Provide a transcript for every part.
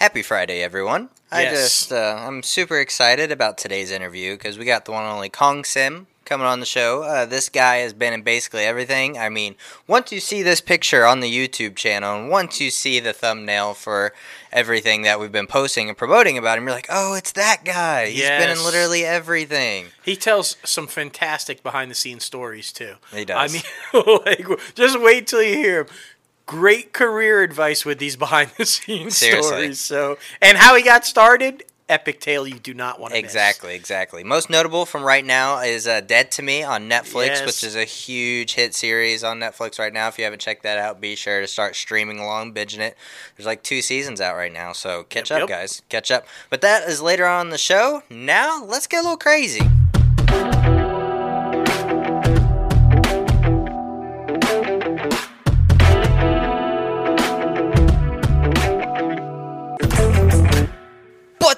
Happy Friday, everyone. I Yes. just, uh, I'm super excited about today's interview because we got the one and only Keong Sim coming on the show. Uh, this guy has been in basically everything. I mean, once you see this picture on the YouTube channel and once you see the thumbnail for everything that we've been posting and promoting about him, you're like, oh, it's that guy. He's been in literally everything. He tells some fantastic behind the scenes stories too. He does. I mean, like, just wait till you hear him. Great career advice with these behind the scenes Seriously. stories. So, and how he got started, epic tale you do not want to Exactly, exactly. Most notable from right now is uh, Dead to Me on Netflix, Yes. which is a huge hit series on Netflix right now. If you haven't checked that out, be sure to start streaming along, binging it. There's like two seasons out right now, so catch Yep, up, yep. guys. Catch up. But that is later on in the show. Now, let's get a little crazy.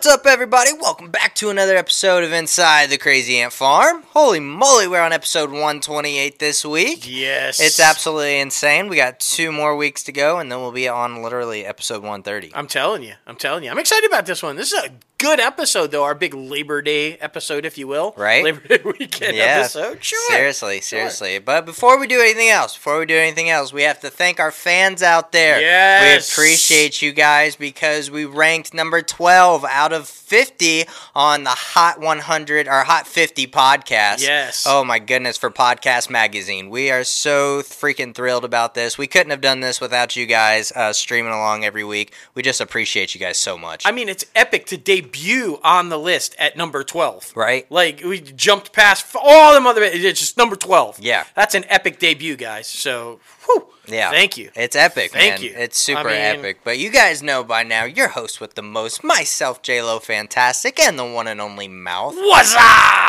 What's up, everybody? Welcome back to another episode of Inside the Crazy Ant Farm. Holy moly, we're on episode 128 this week. Yes. It's absolutely insane. We got two more weeks to go, and then we'll be on literally episode 130. I'm telling you. I'm telling you. I'm excited about this one. This is a good episode, though. Our big Labor Day episode, if you will. Right? Labor Day weekend Yeah, episode. Sure. Seriously, seriously. But before we do anything else, before we do anything else, we have to thank our fans out there. Yes. We appreciate you guys because we ranked number 12 out of 50 on the Hot 100 or Hot 50 podcast. Yes. Oh my goodness, for Podcast Magazine. We are so freaking thrilled about this. We couldn't have done this without you guys uh, streaming along every week. We just appreciate you guys so much. I mean, it's epic to debut on the list at number 12. right? Like, we jumped past all them other. It's just number 12. Yeah. That's an epic debut, guys. So, whew. Yeah. Thank you. It's epic, Thank man. you. It's super I mean- epic. But you guys know by now, your host with the most, myself, J-Lo Fantastic, and the one and only Mouth. What's up?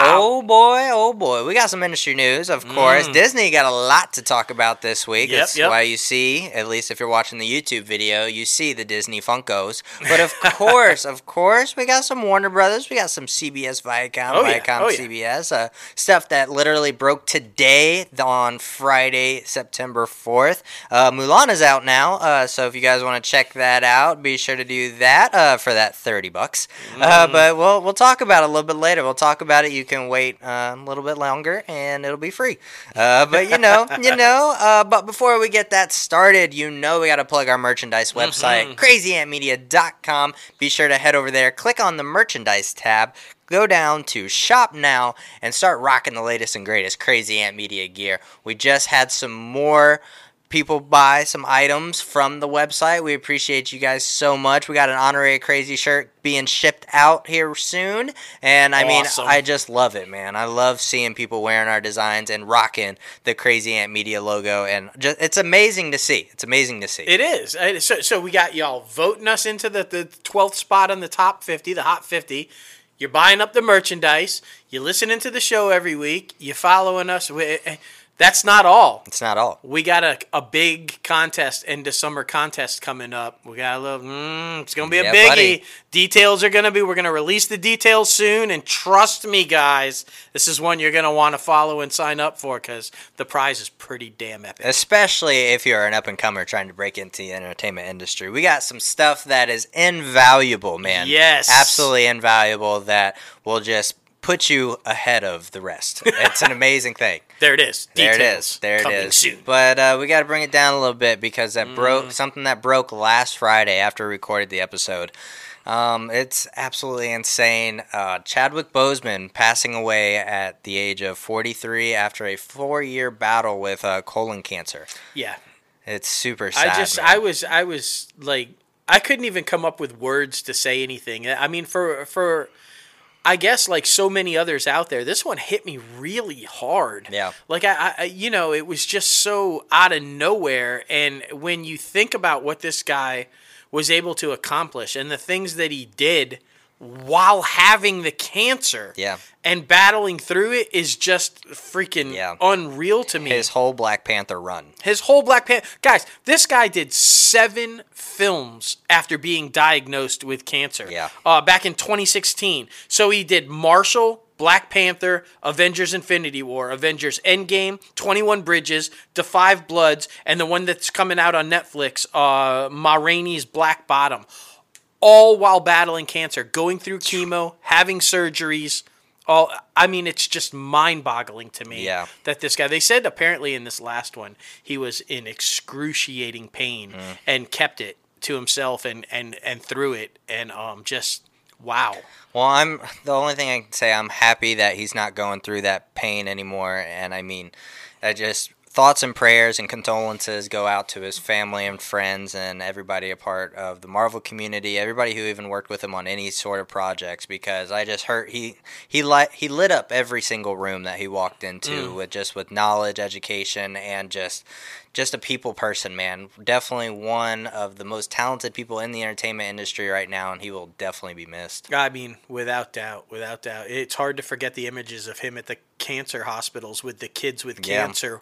Oh boy, oh boy. We got some industry news, of course. Disney got a lot to talk about this week. Mm. Yep, That's yep. why you see, at least if you're watching the YouTube video, you see the Disney Funkos. But of course, of course, we got some Warner Brothers. We got some CBS Viacom, Oh, yeah. Viacom Oh, yeah. CBS. Uh, stuff that literally broke today on Friday, September 4th. Uh, Mulan is out now, uh, so if you guys want to check that out, be sure to do that uh, for that 30 bucks. Uh, Mm. but we'll, we'll talk about it a little bit later. We'll talk about it. You can wait uh, a little bit longer, and it'll be free. Uh, but you know, you know. Uh, but before we get that started, you know we got to plug our merchandise website, crazyantmedia.com. Be sure to head over there, click on the merchandise tab, go down to shop now, and start rocking the latest and greatest Crazy Ant Media gear. We just had some more people buy some items from the website. We appreciate you guys so much. We got an honorary crazy shirt being shipped out here soon, and I Awesome. mean, I just love it, man. I love seeing people wearing our designs and rocking the Crazy Ant Media logo, and just it's amazing to see. It's amazing to see. It is. So, so we got y'all voting us into the, the 12th spot on the top 50, the hot 50. You're buying up the merchandise. You're listening to the show every week. You're following us. We- eh, That's not all. it's not all. We got a, a big contest, end of summer contest coming up. We got a little, mm, it's going to be a Yeah, biggie. buddy. Details are going to be, we're going to release the details soon. And trust me, guys, this is one you're going to want to follow and sign up for because the prize is pretty damn epic. Especially if you're an up and comer trying to break into the entertainment industry. We got some stuff that is invaluable, man. Yes. Absolutely invaluable that will just put you ahead of the rest. It's an amazing thing. There it is. There it Details is. There it is. Soon. But uh, we got to bring it down a little bit because that Mm. broke something that broke last Friday after we recorded the episode. Um, it's absolutely insane. Uh, Chadwick Boseman passing away at the age of 43 after a four-year battle with uh, colon cancer. Yeah. It's super sad. I just man. I was I was like I couldn't even come up with words to say anything. I mean for for I guess like so many others out there, this one hit me really hard. Yeah. Like I, I you know, it was just so out of nowhere and when you think about what this guy was able to accomplish and the things that he did while having the cancer Yeah. and battling through it is just freaking Yeah. unreal to me his whole Black Panther run. his whole Black Panther. Guys, this guy did seven films after being diagnosed with cancer. Yeah. Uh, back in 2016. So he did Marshall, Black Panther, Avengers Infinity War, Avengers Endgame, 21 Bridges, The Five Bloods, and the one that's coming out on Netflix, uh, Ma Rainey's Black Bottom. All while battling cancer, going through chemo, having surgeries. All I mean, it's just mind-boggling to me Yeah. that this guy. They said apparently in this last one he was in excruciating pain Mm. and kept it to himself and and and through it and um just wow. Well, I'm the only thing I can say. I'm happy that he's not going through that pain anymore, and I mean, I just thoughts and prayers and condolences go out to his family and friends and everybody a part of the Marvel community, everybody who even worked with him on any sort of projects. Because I just heard he he lit he lit up every single room that he walked into mm. with just with knowledge, education, and just just a people person, man. Definitely one of the most talented people in the entertainment industry right now, and he will definitely be missed. I mean, without doubt, without doubt. It's hard to forget the images of him at the cancer hospitals with the kids with Yeah. cancer,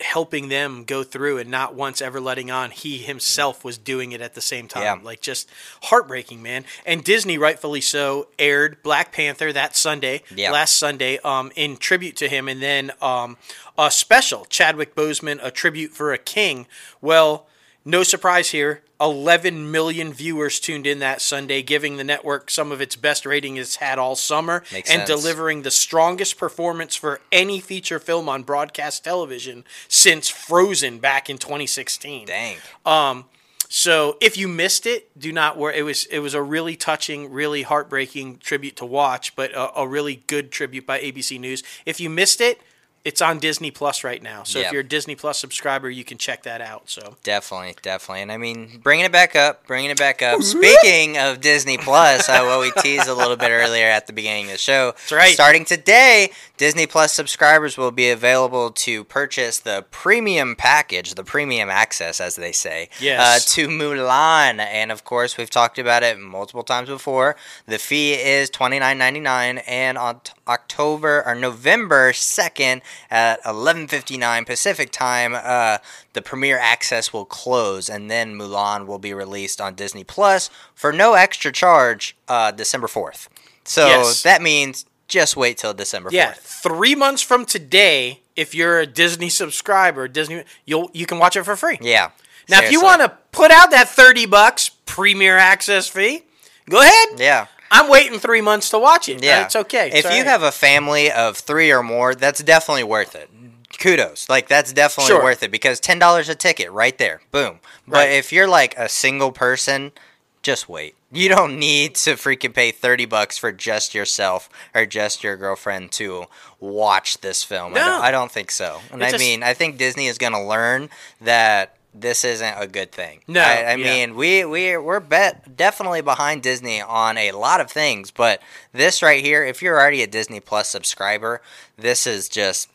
helping them go through and not once ever letting on he himself was doing it at the same time. Yeah. Like just heartbreaking, man. And Disney, rightfully so, aired Black Panther that Sunday, Yeah. last Sunday, um, in tribute to him, and then um, a special Chadwick Boseman, a tribute for a king. Well. No surprise here. 11 million viewers tuned in that Sunday, giving the network some of its best rating it's had all summer Makes and sense. delivering the strongest performance for any feature film on broadcast television since Frozen back in 2016. Dang. Um, so if you missed it, do not worry. It was it was a really touching, really heartbreaking tribute to watch, but a, a really good tribute by ABC News. If you missed it, it's on Disney Plus right now. So Yeah. if you're a Disney Plus subscriber, you can check that out. So Definitely, definitely. And I mean, bringing it back up, bringing it back up. Speaking of Disney Plus, uh, what we teased a little bit earlier at the beginning of the show. That's right. Starting today, Disney Plus subscribers will be available to purchase the premium package, the premium access, as they say, Yes. uh, to Mulan. And of course, we've talked about it multiple times before. The fee is twenty nine ninety nine, and on t- October or November second at eleven fifty nine Pacific time, uh, the premiere access will close, and then Mulan will be released on Disney Plus for no extra charge, uh, December fourth. So Yes. that means just wait till December yeah, three months from today, if you're a Disney subscriber, Disney, you'll you can watch it for free. Yeah. Now, if you want to put out that thirty bucks premiere access fee, go ahead. yeah. I'm waiting three months to watch it. Yeah, it's okay. If you right. have a family of three or more, that's definitely worth it. Kudos, like that's definitely Sure. worth it because ten dollars a ticket, right there, boom. But if you're like a single person, just wait. You don't need to freaking pay thirty bucks for just yourself or just your girlfriend to watch this film. I, No. don't, I don't think so. And I mean, I think Disney is going to learn that this isn't a good thing. No, I, I yeah. mean, we we we're bet definitely behind Disney on a lot of things, but this right here, if you're already a Disney Plus subscriber, this is just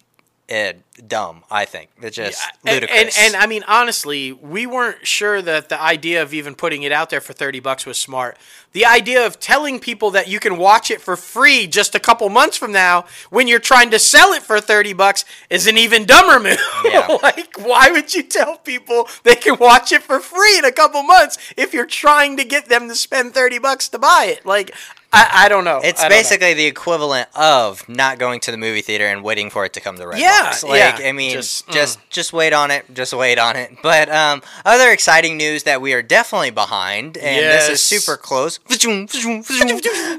uh, dumb. I think it's just and, ludicrous. and and I mean honestly, we weren't sure that the idea of even putting it out there for 30 bucks was smart. The idea of telling people that you can watch it for free just a couple months from now when you're trying to sell it for 30 bucks is an even dumber move. Yeah. like why would you tell people they can watch it for free in a couple months if you're trying to get them to spend 30 bucks to buy it? Like I, I don't know. it's I don't know. basically the equivalent of not going to the movie theater and waiting for it to come to Redbox. Yeah, like yeah. I mean, Just, just mm. just, wait on it. Just wait on it. But um, other exciting news that we are definitely behind, and this is super close.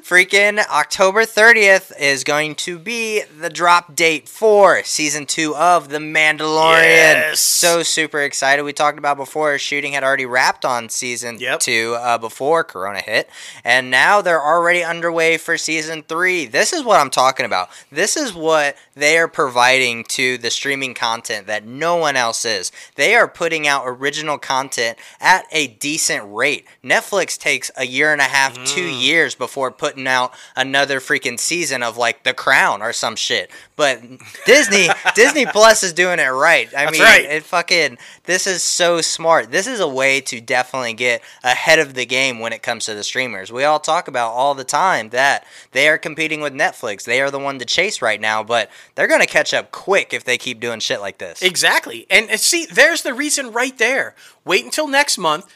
Freaking October 30th is going to be the drop date for season two of The Mandalorian. Yes. So super excited. We talked about before shooting had already wrapped on season Yep. two uh, before Corona hit, and now they're already underway for season three. This is what I'm talking about. This is what they are providing to the streaming content that no one else is. They are putting out original content at a decent rate. Netflix takes a year and a half, two Mm. years before putting out another freaking season of like The Crown or some shit. But Disney, Disney Plus is doing it right. I That's mean, right. it fucking this is so smart. This is a way to definitely get ahead of the game when it comes to the streamers. We all talk about all the time that they are competing with Netflix. They are the one to chase right now, but they're going to catch up quick if they keep doing shit like this. Exactly. And, see, there's the reason right there. Wait until next month.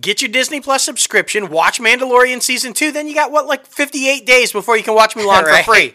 Get your Disney Plus subscription, watch Mandalorian season two. Then you got what, like 58 days before you can watch Mulan Right. for free.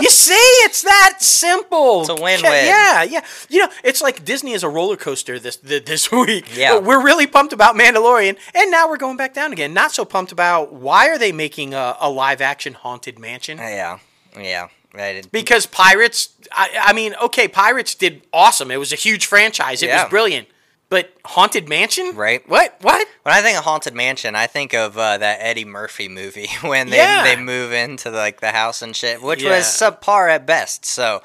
You see, it's that simple. It's a win-win. Yeah, yeah. You know, it's like Disney is a roller coaster this this week. Yeah. we're really pumped about Mandalorian, and now we're going back down again. Not so pumped about why are they making a, a live action Haunted Mansion? Uh, yeah, yeah. Right. Because Pirates, I, I mean, okay, Pirates did awesome. It was a huge franchise. It Yeah. was brilliant. But Haunted Mansion? Right. What? What? When I think of Haunted Mansion, I think of uh, that Eddie Murphy movie when they, Yeah. they move into like the house and shit, which Yeah. was subpar at best. So,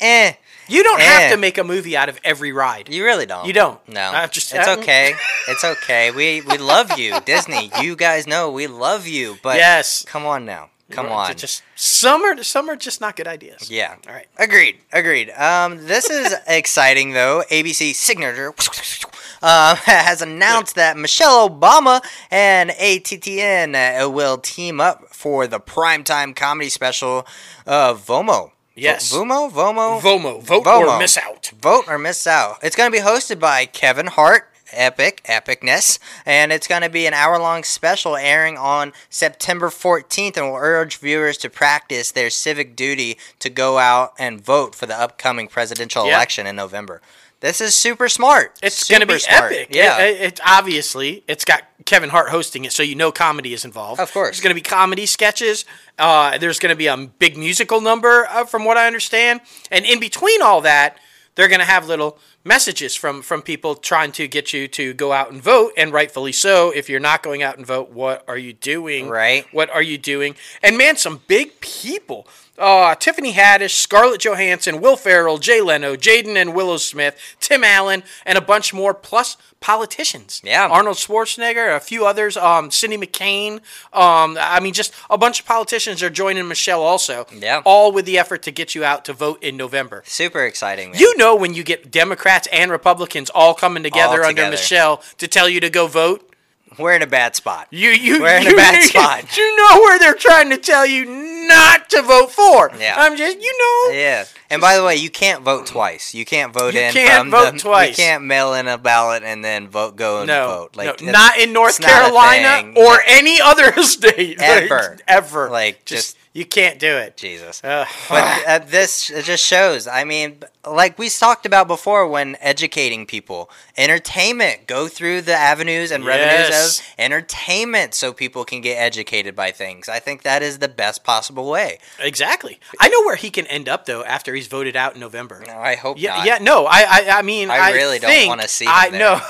eh, You don't Eh. have to make a movie out of every ride. you really don't. You don't. No, I'm just- it's I'm- okay. It's okay. We we love you, Disney. You guys know we love you, but yes. come on now, come on. Just some are some are just not good ideas. Yeah. All right. Agreed. Agreed. Um, this is exciting though. ABC Signature uh, has announced that Michelle Obama and ATTN uh, will team up for the primetime comedy special uh, Vomo. Yes. V- Vumo? Vomo? Vomo, vote Vomo. or miss out. Vote or miss out. It's going to be hosted by Kevin Hart, Epic, Epicness, and it's going to be an hour long special airing on September 14th and will urge viewers to practice their civic duty to go out and vote for the upcoming presidential Yeah. election in November. This is super smart. It's going to be Super smart. epic. Yeah. It- it- obviously it's got Kevin Hart hosting it, so you know comedy is involved. Of course. there's going to be comedy sketches. Uh, there's going to be a big musical number, uh, from what I understand. And in between all that, they're going to have little messages from from people trying to get you to go out and vote, and rightfully so. If you're not going out and vote, what are you doing? Right. What are you doing? And man, some big people. Uh, Tiffany Haddish, Scarlett Johansson, Will Ferrell, Jay Leno, Jaden and Willow Smith, Tim Allen, and a bunch more, plus politicians. Yeah. Arnold Schwarzenegger, a few others, um, Cindy McCain. Um, I mean, just a bunch of politicians are joining Michelle also. Yeah. All with the effort to get you out to vote in November. Super exciting. Man. You know when you get Democrats and Republicans all coming together All under. Michelle to tell you to go vote. We're in a bad spot. You you We're in a you, bad spot. You know where they're trying to tell you not to vote for. Yeah. I'm just you know. Yeah, and by the way, you can't vote twice. You can't vote in. You in. can't vote the, twice. You can't mail in a ballot and then vote. Go and No, vote. no, not in North a Carolina or any other state. Like, Ever. ever. Like, just, just- you can't do it. Jesus. Ugh. But uh, this it just shows. I mean, like we talked about before, when educating people, entertainment, go through the avenues and revenues Yes. of entertainment, so people can get educated by things. I think that is the best possible way. exactly. I know where he can end up though after he's voted out in November. No, I hope Yeah, not. yeah, no, I, I, I mean, I I, really don't wanna see him I know,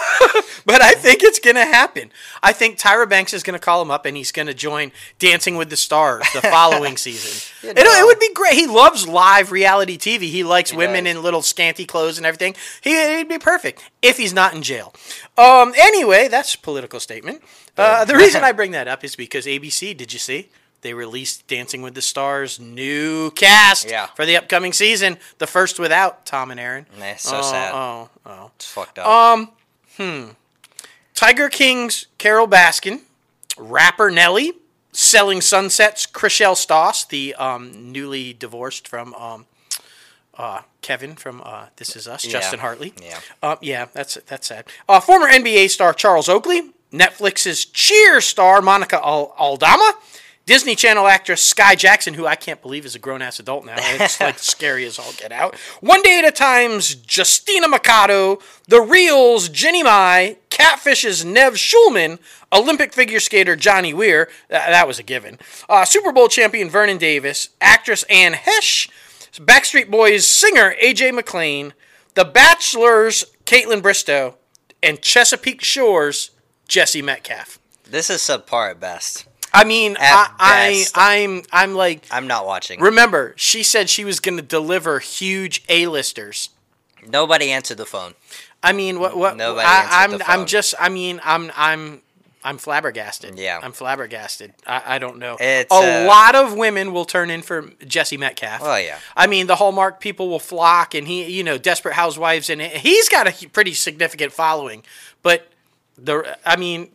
but I think it's gonna happen. I think Tyra Banks is gonna call him up and he's gonna join Dancing with the Stars the following season. You It, it would be great. He loves live reality TV. He likes He women does. in little scanty clothes and everything. He, he'd be perfect if he's not in jail. Um. Anyway, that's a political statement. Uh, the reason I bring that up is because ABC. Did you see? They released Dancing with the Stars new cast Yeah. for the upcoming season. The first without Tom and Erin. Nah, it's so oh, sad. Oh, oh. It's fucked up. Um, Tiger King's Carole Baskin, rapper Nelly, selling Sunset's Chrishell Stause, the um, newly divorced from um, uh, Kevin from uh, This Is Us, Justin Hartley. Yeah. Uh, yeah, that's that's sad. Uh, former NBA star Charles Oakley, Netflix's Cheers star Monica Al- Aldama, Disney Channel actress Skai Jackson, who I can't believe is a grown ass adult now. It's like scary as all get out. One Day at a Time's Justina Machado, The Reels Jeannie Mai, Catfish's Nev Schulman, Olympic figure skater Johnny Weir, that, that was a given, uh, Super Bowl champion Vernon Davis, actress Anne Heche, Backstreet Boys singer AJ McLean, The Bachelor's Kaitlyn Bristowe, and Chesapeake Shores Jesse Metcalfe. this is subpar at best. I mean, I, At I, best. I'm, I'm like, I'm not watching. remember, she said she was going to deliver huge A-listers. Nobody answered the phone. I mean, what, what? Nobody I, answered I'm, the I'm just, I mean, I'm, I'm, I'm flabbergasted. Yeah. I'm flabbergasted. I, I don't know. It's, a uh, lot of women will turn in for Jesse Metcalfe. Oh, yeah. I mean, the Hallmark people will flock, and he, you know, Desperate Housewives, and he's got a pretty significant following. But the, I mean,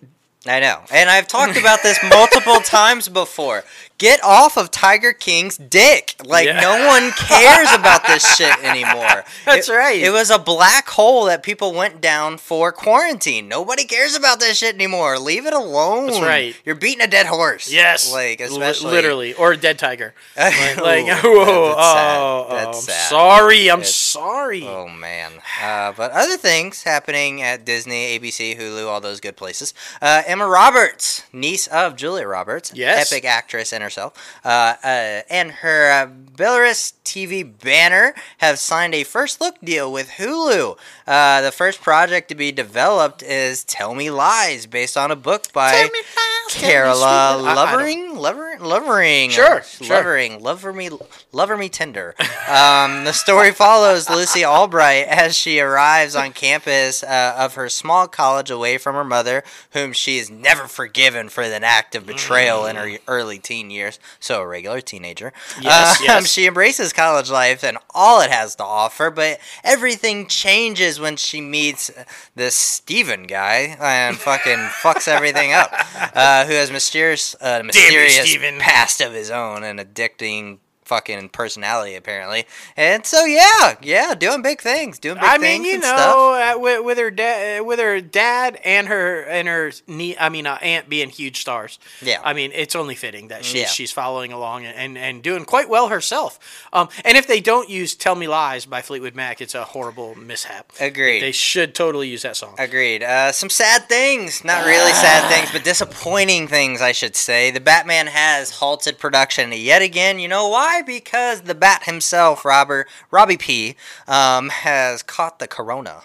I know. And I've talked about this multiple times before. Get off of Tiger King's dick. Like, Yeah. no one cares about this shit anymore. That's It- right. It was a black hole that people went down for quarantine. Nobody cares about this shit anymore. Leave it alone. That's right. You're beating a dead horse. Yes, Like, Li- especially. literally, or a dead tiger. Like, like whoa, oh, oh, That's I'm sad. sorry. I'm It's- sorry. Oh man! Uh, but other things happening at Disney, ABC, Hulu, all those good places. Uh, Emma Roberts, niece of Julia Roberts, Yes. epic actress and herself, uh, uh, and her uh, Belletrist TV banner have signed a first look deal with Hulu. Uh, the first project to be developed is "Tell Me Lies," based on a book by Tell me lies, tell me Carola sweet- I- I Lovering, Lover, Lovering, Sure, sure. Lovering, Lover me, Lover me tender. Um, the story follows Lucy Albright as she arrives on campus uh, of her small college away from her mother, whom she is never forgiven for an act of betrayal in her early teen years. So a regular teenager. Yes, Um, yes. She embraces college life and all it has to offer, but everything changes when she meets this Steven guy and fucking fucks everything up. Uh, who has mysterious, uh, mysterious past of his own and addicting fucking personality apparently. And so yeah, yeah, doing big things, doing big I things I mean, you know, uh, with, with her dad, with her dad and her and her nie- I mean, uh, aunt being huge stars. Yeah. I mean, it's only fitting that she's Yeah. she's following along and, and, and doing quite well herself. Um, and if they don't use "Tell Me Lies" by Fleetwood Mac, it's a horrible mishap. Agreed. They should totally use that song. Agreed. Uh, some sad things, not really sad things, but disappointing things, I should say. The Batman has halted production yet again. You know why? Because the Bat himself, Robert Robbie P, um, has caught the corona.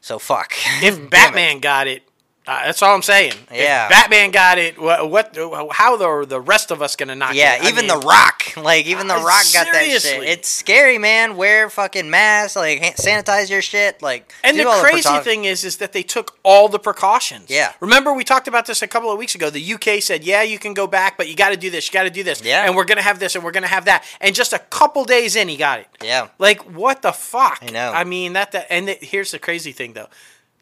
So fuck. If it. Batman got it, uh, that's all I'm saying. Yeah. If Batman got it, what, what how the the rest of us gonna knock Yeah, it? I even mean, The Rock, like even The Rock got that shit. It's scary, man. Wear fucking masks, like sanitize your shit, like. And the crazy precau- thing is, is that they took all the precautions. Yeah. Remember, we talked about this a couple of weeks ago. The UK said, "Yeah, you can go back, but you got to do this. You got to do this. Yeah. And we're gonna have this, and we're gonna have that." And just a couple days in, he got it. Yeah. Like what the fuck? I know. I mean that. that and it, here's the crazy thing, though.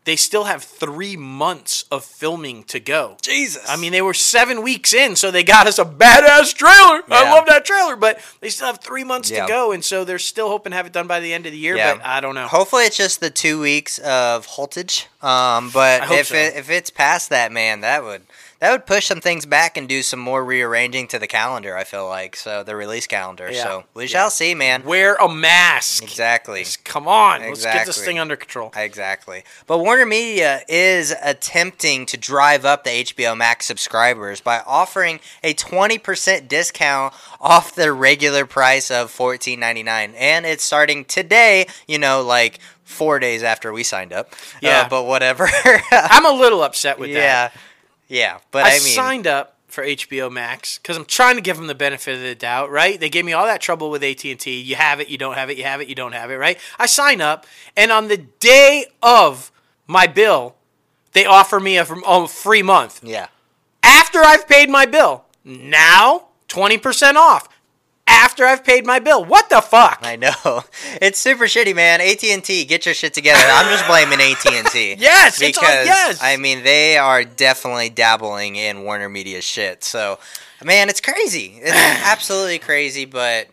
They still have three months of filming to go. Jesus. I mean, they were seven weeks in, so they got us a badass trailer. I love that trailer, but they still have three months Yeah. to go, and so they're still hoping to have it done by the end of the year. Yeah. But I don't know. Hopefully, it's just the two weeks of haltage. Um, but if so. it, if it's past that, man, that would that would push some things back and do some more rearranging to the calendar. I feel like so the release calendar. Yeah. So we Yeah. shall see, man. Wear a mask. Exactly. Come on, let's get this thing under control. Exactly. But Warner Media is attempting to drive up the HBO Max subscribers by offering a 20% discount off their regular price of $14.99. And it's starting today, you know, like four days after we signed up. Uh, Yeah. but whatever. I'm a little upset with that. Yeah. But I, I, mean, signed up for HBO Max because I'm trying to give them the benefit of the doubt, right? They gave me all that trouble with AT and T. You have it, you don't have it, you have it, you don't have it, right? I sign up, and on the day of my bill, they offer me a, a free month. yeah. After I've paid my bill, now twenty percent off. After I've paid my bill, what the fuck? I know. It's super shitty, man. AT&T, get your shit together. I'm just blaming AT&T. Yes, it's all- because yes. I mean they are definitely dabbling in Warner Media shit. So, man, it's crazy. It's absolutely crazy, but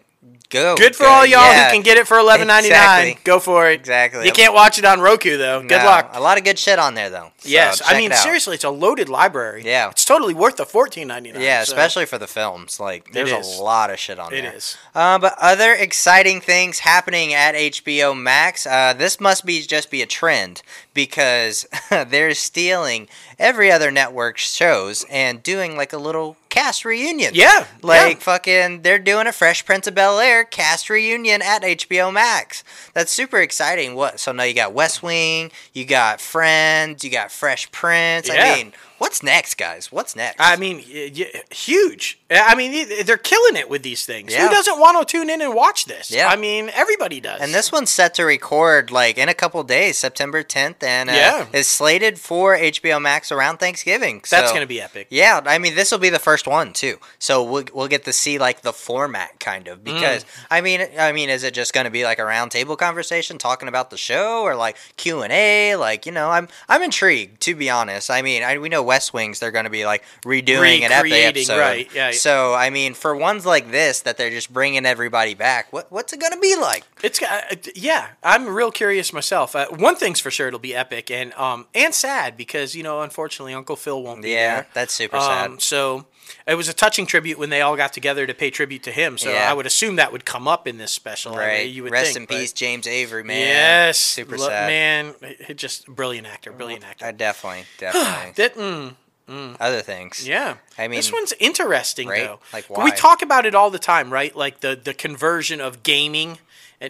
go. Good for go. all y'all Yeah. who can get it for eleven ninety nine. Exactly. Go for it. Exactly. You can't watch it on Roku though. Good luck. A lot of good shit on there though. So Yes, I mean it seriously, it's a loaded library. Yeah. it's totally worth the fourteen ninety nine. Yeah, especially for the films. Like, there's a lot of shit on It there. is. Uh, but other exciting things happening at HBO Max. Uh, this must be just be a trend because they're stealing every other network shows and doing like a little cast reunion. Yeah, Like yeah. fucking, they're doing a Fresh Prince of Bel Air cast reunion at HBO Max. That's super exciting. What? So now you got West Wing, you got Friends, you got Fresh Prince. Yeah. I mean, what's next, guys? What's next? I mean, huge. I mean, they're killing it with these things. Yeah. Who doesn't want to tune in and watch this? Yeah. I mean, everybody does. And this one's set to record like in a couple days, September 10th, and uh, Yeah. is slated for HBO Max around Thanksgiving. So, that's gonna be epic. Yeah, I mean this will be the first one too, so we'll we'll get to see like the format kind of because I mean I mean is it just going to be like a roundtable conversation talking about the show or like Q and A? Like you know I'm I'm intrigued to be honest. I mean I, we know West Wings they're going to be like redoing an episode. right, yeah. So I mean, for ones like this that they're just bringing everybody back, what what's it going to be like? It's got- uh, yeah. I'm real curious myself. Uh, one thing's for sure, it'll be epic and um and sad because you know unfortunately Uncle Phil won't be Yeah, there. that's super Um, sad. so it was a touching tribute when they all got together to pay tribute to him. So Yeah. I would assume that would come up in this special. Right. You would Rest think, in peace, James Avery, man. Yes, Super Look, sad. man. It just brilliant actor, brilliant actor. I definitely, definitely. that, mm, Other things. yeah, I mean, this one's interesting right? though. Like, why? we talk about it all the time, right? Like the the conversion of gaming,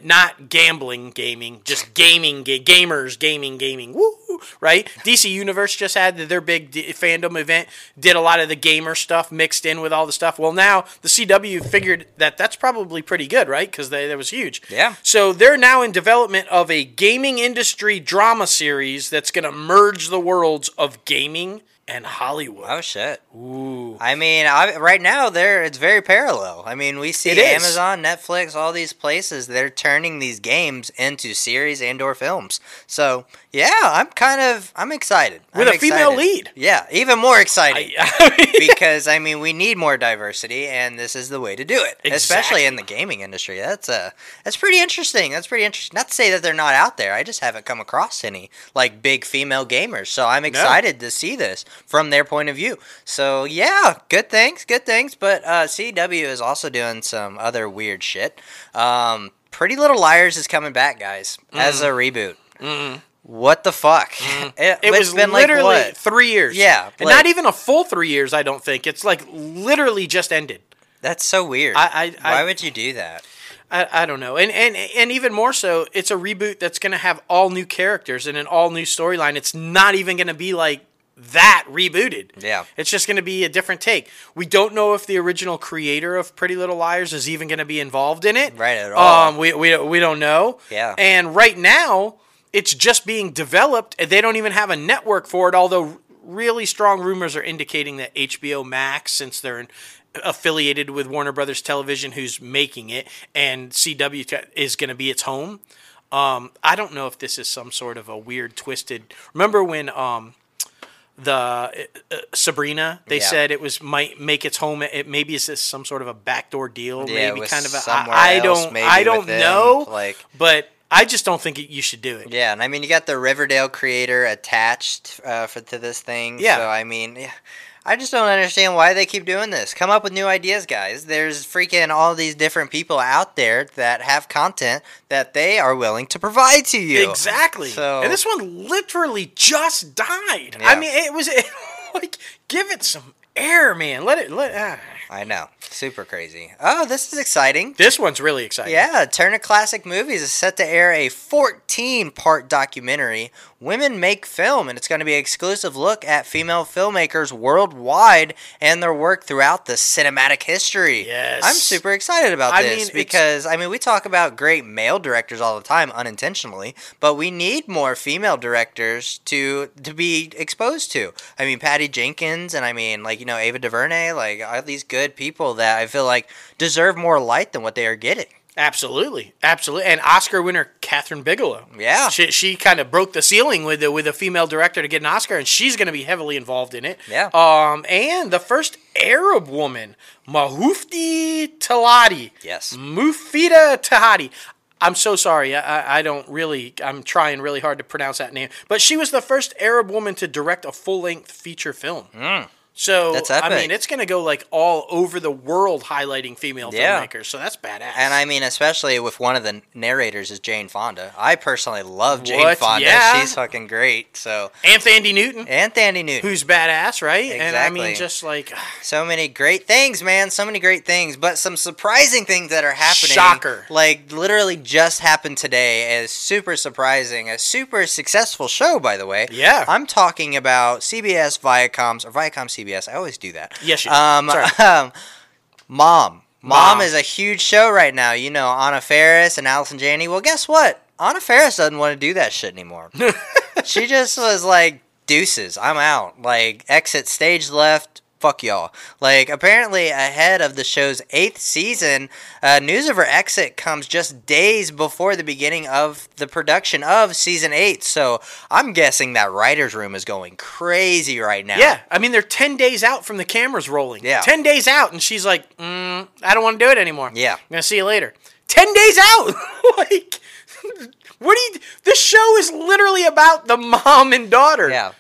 not gambling gaming, just gaming ga- gamers gaming gaming. Woo! Right? DC Universe just had their big d- fandom event, did a lot of the gamer stuff mixed in with all the stuff. Well, now the CW figured that that's probably pretty good, right? Because that was huge. Yeah. So they're now in development of a gaming industry drama series that's going to merge the worlds of gaming and Hollywood. Oh shit. Ooh. I mean, I, right now there it's very parallel. I mean, we see. Amazon, Netflix, all these places they're turning these games into series and or films. So yeah, I'm kind of I'm excited With I'm a female lead. Yeah, even more exciting. I mean, because I mean, we need more diversity, and this is the way to do it, especially in the gaming industry. That's uh, that's pretty interesting. That's pretty interesting. Not to say that they're not out there. I just haven't come across any like big female gamers, so I'm excited to see this from their point of view. So yeah, good things, good things. But uh, CW is also doing some other weird shit. Um, Pretty Little Liars is coming back, guys, as a reboot. What the fuck? It, it it's was been like literally what? three years. Yeah, and like- not even a full three years. I don't think it's like literally just ended. That's so weird. I- I- Why I- would you do that? I, I don't know, and and and even more so, it's a reboot that's going to have all new characters and an all new storyline. It's not even going to be like that rebooted. Yeah. it's just going to be a different take. We don't know if the original creator of Pretty Little Liars is even going to be involved in it. Right, at all. Um, we we we don't know. Yeah. and right now it's just being developed, and they don't even have a network for it. Although really strong rumors are indicating that HBO Max, since they're affiliated with Warner Brothers Television, who's making it, and CW is going to be its home. Um, I don't know if this is some sort of a weird, twisted. Remember when um, the uh, uh, Sabrina? They Yeah. said it was might make its home. It maybe it's just some sort of a backdoor deal. Yeah, maybe kind of a. I, I don't. I don't know. like- but I just don't think it, you should do it. Yeah, and I mean, you got the Riverdale creator attached uh, for to this thing. Yeah. So I mean, yeah, I just don't understand why they keep doing this. Come up with new ideas, guys. There's freaking all these different people out there that have content that they are willing to provide to you. Exactly. So and this one literally just died. Yeah. I mean, it was like give it some air, man. Let it let. Ah. I know, super crazy. Oh, this is exciting. This one's really exciting. Yeah, Turner Classic Movies is set to air a 14 part documentary, Women Make Film, and it's going to be an exclusive look at female filmmakers worldwide and their work throughout the cinematic history. Yes. I'm super excited about I this mean, because, I mean, we talk about great male directors all the time unintentionally, but we need more female directors to to be exposed to. I mean, Patty Jenkins and I mean, like, you know, Ava DuVernay, like, all these good people that I feel like deserve more light than what they are getting. Absolutely, absolutely, and Oscar winner Kathryn Bigelow. Yeah. she, she kind of broke the ceiling with the, with a female director to get an Oscar, and she's going to be heavily involved in it. Yeah. Um, and the first Arab woman, Mahufti Talati. Yes. Mufida Tahadi. I'm so sorry. I, I- I don't really. I'm trying really hard to pronounce that name. But she was the first Arab woman to direct a full length feature film. So. That's I mean, it's going to go like all over the world highlighting female Yeah. filmmakers. So that's badass. And I mean, especially with one of the narrators is Jane Fonda. I personally love Jane What? Fonda. Yeah. She's fucking great. So and Thandie Newton, and Thandie Newton. who's badass, right? And I mean, Exactly. just like So many great things, man. So many great things, but some surprising things that are happening. Shocker. Like literally just happened today is super surprising. A super successful show, by the way. Yeah. I'm talking about CBS Viacom's or Viacom CBS. I always do that. Yes, you do. Um, um, Mom. Mom. Mom is a huge show right now. You know, Anna Faris and Allison Janney. Well, guess what? Anna Faris doesn't want to do that shit anymore. she just was like, deuces, I'm out. Like, exit stage left, fuck y'all. Like, apparently, ahead of the show's eighth season, uh, news of her exit comes just days before the beginning of the production of season eight. So I'm guessing that writer's room is going crazy right now. Yeah, I mean they're ten days out from the cameras rolling. Yeah. ten days out, and she's like, mm, "I don't want to do it anymore." Yeah. I'm gonna see you later. Ten days out, like, what do you? This show is literally about the mom and daughter. Yeah.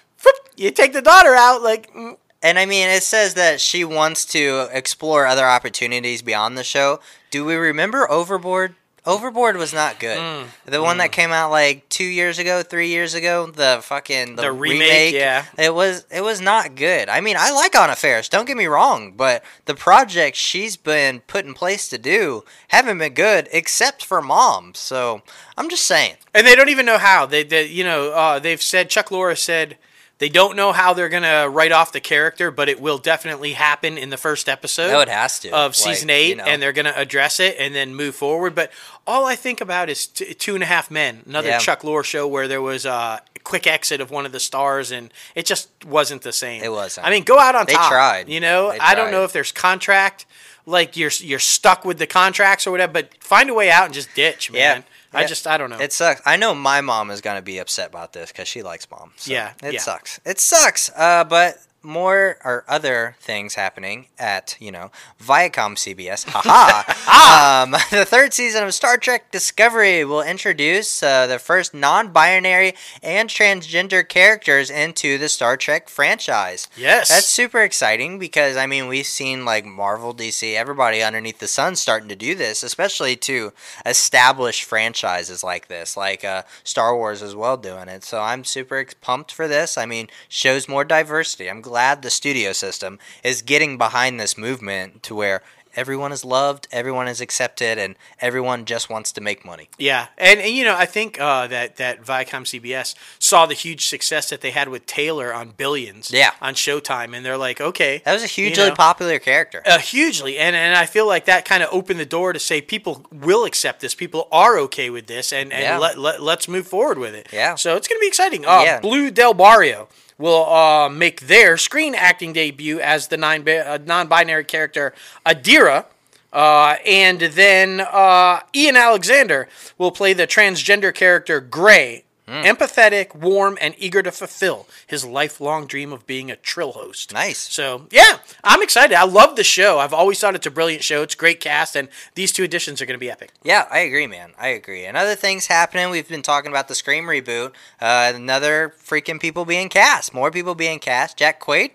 You take the daughter out, like, mm, And I mean, it says that she wants to explore other opportunities beyond the show. Do we remember Overboard? Overboard was not good. Mm, the one that came out like two years ago, three years ago, the fucking the, The remake, yeah. it was it was not good. I mean, I like Anna Faris. Don't get me wrong, but the projects she's been put in place to do haven't been good, except for Mom. So I'm just saying. and they don't even know how. They, they you know, uh, they've said Chuck Lorre said they don't know how they're gonna write off the character, but it will definitely happen in the first episode. No, it has to. of Like, season eight, you know. and they're going to address it and then move forward. But all I think about is t- Two and a Half Men, another Yeah. Chuck Lorre show where there was a quick exit of one of the stars, and it just wasn't the same. It wasn't. I mean, go out on They top. tried. You know, They I don't tried. know if there's contract, like you're you're stuck with the contracts or whatever, but find a way out and just ditch, Yeah. Man. I just I don't know. It sucks. I know my mom is gonna be upset about this because she likes mom. So Yeah, it yeah. sucks. It sucks. Uh, but more or other things happening at you know Viacom CBS. Haha. um, the third season of Star Trek Discovery will introduce uh, the first non-binary and transgender characters into the Star Trek franchise. yes, That's super exciting because I mean we've seen like Marvel, DC, everybody underneath the sun starting to do this, especially to establish franchises like this, like uh, Star Wars as well doing it. So I'm super ex- pumped for this. I mean, shows more diversity. I'm glad the studio system is getting behind this movement to where everyone is loved, everyone is accepted, and everyone just wants to make money. Yeah, and, and you know I think uh, that that Viacom CBS saw the huge success that they had with Taylor on Billions. Yeah. on Showtime, and they're like, okay, That was a hugely know? popular character. Uh, hugely, and and I feel like that kind of opened the door to say people will accept this. People are okay with this, and and Yeah. let, let let's move forward with it. Yeah. So it's gonna be exciting. Uh, Yeah. Blu Del Barrio will uh, make their screen acting debut as the uh, non-binary character Adira. Uh, and then uh, Ian Alexander will play the transgender character Gray, Hmm. empathetic, warm, and eager to fulfill his lifelong dream of being a trill host. Nice. So yeah, I'm excited. I love the show. I've always thought it's a brilliant show. It's a great cast, and these two editions are going to be epic. Yeah, I agree, man. I agree. And other things happening. We've been talking about the Scream reboot. Uh, another freaking people being cast. More people being cast. Jack Quaid.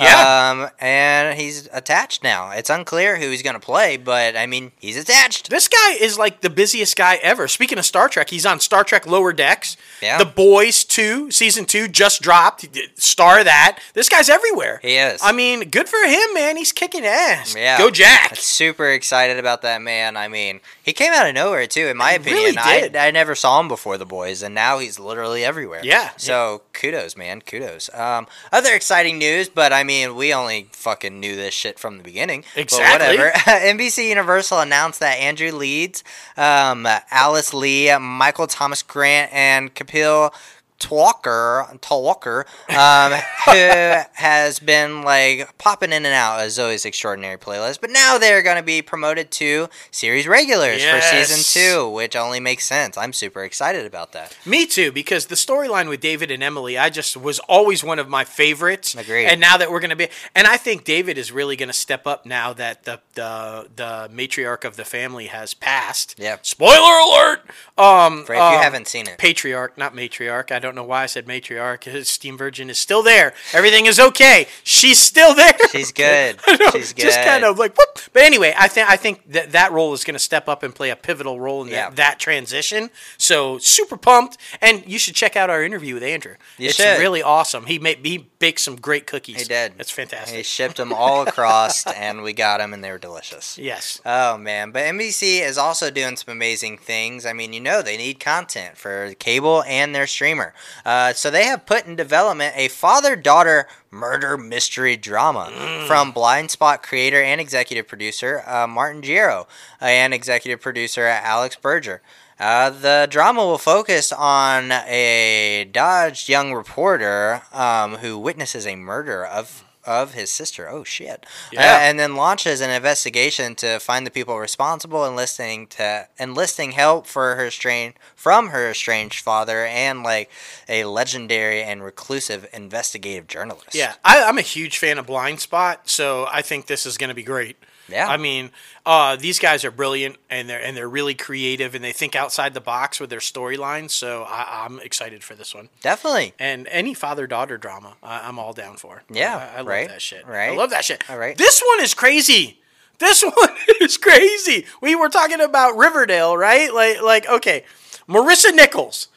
Yeah. Um, and he's attached now. It's unclear who he's going to play, but I mean, he's attached. This guy is like the busiest guy ever. Speaking of Star Trek, he's on Star Trek Lower Decks. Yeah. The Boys 2, season 2 just dropped. Star that. This guy's everywhere. He is. I mean, good for him, man. He's kicking ass. Yeah. Go Jack. Super excited about that man. I mean, he came out of nowhere too. In my He opinion, really did. I I never saw him before the boys, and now he's literally everywhere. Yeah. So kudos, man. Kudos. Um, other exciting news, but I mean, we only fucking knew this shit from the beginning. Exactly. But whatever. NBC Universal announced that Andrew Leeds, um, Alice Lee, Michael Thomas Grant, and Kapil Twalker, Talwalkar, um, who has been like popping in and out of Zoey's Extraordinary Playlist, but now they're going to be promoted to series regulars for season two, which only makes sense. I'm super excited about that. Me too, because the storyline with David and Emily, I just was always one of my favorites. Agreed. And now that we're gonna be, and I think David is really gonna step up now that the the the matriarch of the family has passed. Yeah. Spoiler alert. Um, For if you um, haven't seen it, Patriarch, not matriarch. I don't know why I said matriarch. Steenburgen is still there. Everything is okay. She's still there. she's good. Know, She's good. Just kind of like whoop. But anyway, I think I think that that role is going to step up and play a pivotal role in Yeah. that, that transition. So super pumped, and you should check out our interview with Andrew. You it's should. really awesome. He made he baked some great cookies. He did. That's fantastic. He shipped them all across, and we got them, and they were delicious. yes. Oh man, but NBC is also doing some amazing things. I mean, you know, they need content for cable and their streamer. Uh, so they have put in development a father-daughter murder mystery drama from Blindspot creator and executive producer uh, Martin Gero and executive producer Alex Berger. Uh, the drama will focus on a dodged young reporter um, who witnesses a murder of of his sister. Oh shit! Yeah. Uh, and then launches an investigation to find the people responsible, enlisting to enlisting help for her estranged from her estranged father, and like a legendary and reclusive investigative journalist. Yeah, I, I'm a huge fan of Blindspot, so I think this is going to be great. Yeah. I mean, uh, these guys are brilliant, and they're and they're really creative, and they think outside the box with their storylines. So I, I'm excited for this one. definitely. And any father daughter drama, I, I'm all down for. Yeah, I, I love right, that shit. right. I love that shit. All right. This one is crazy. This one is crazy. We were talking about Riverdale, right? Like, like okay, Marisol Nichols.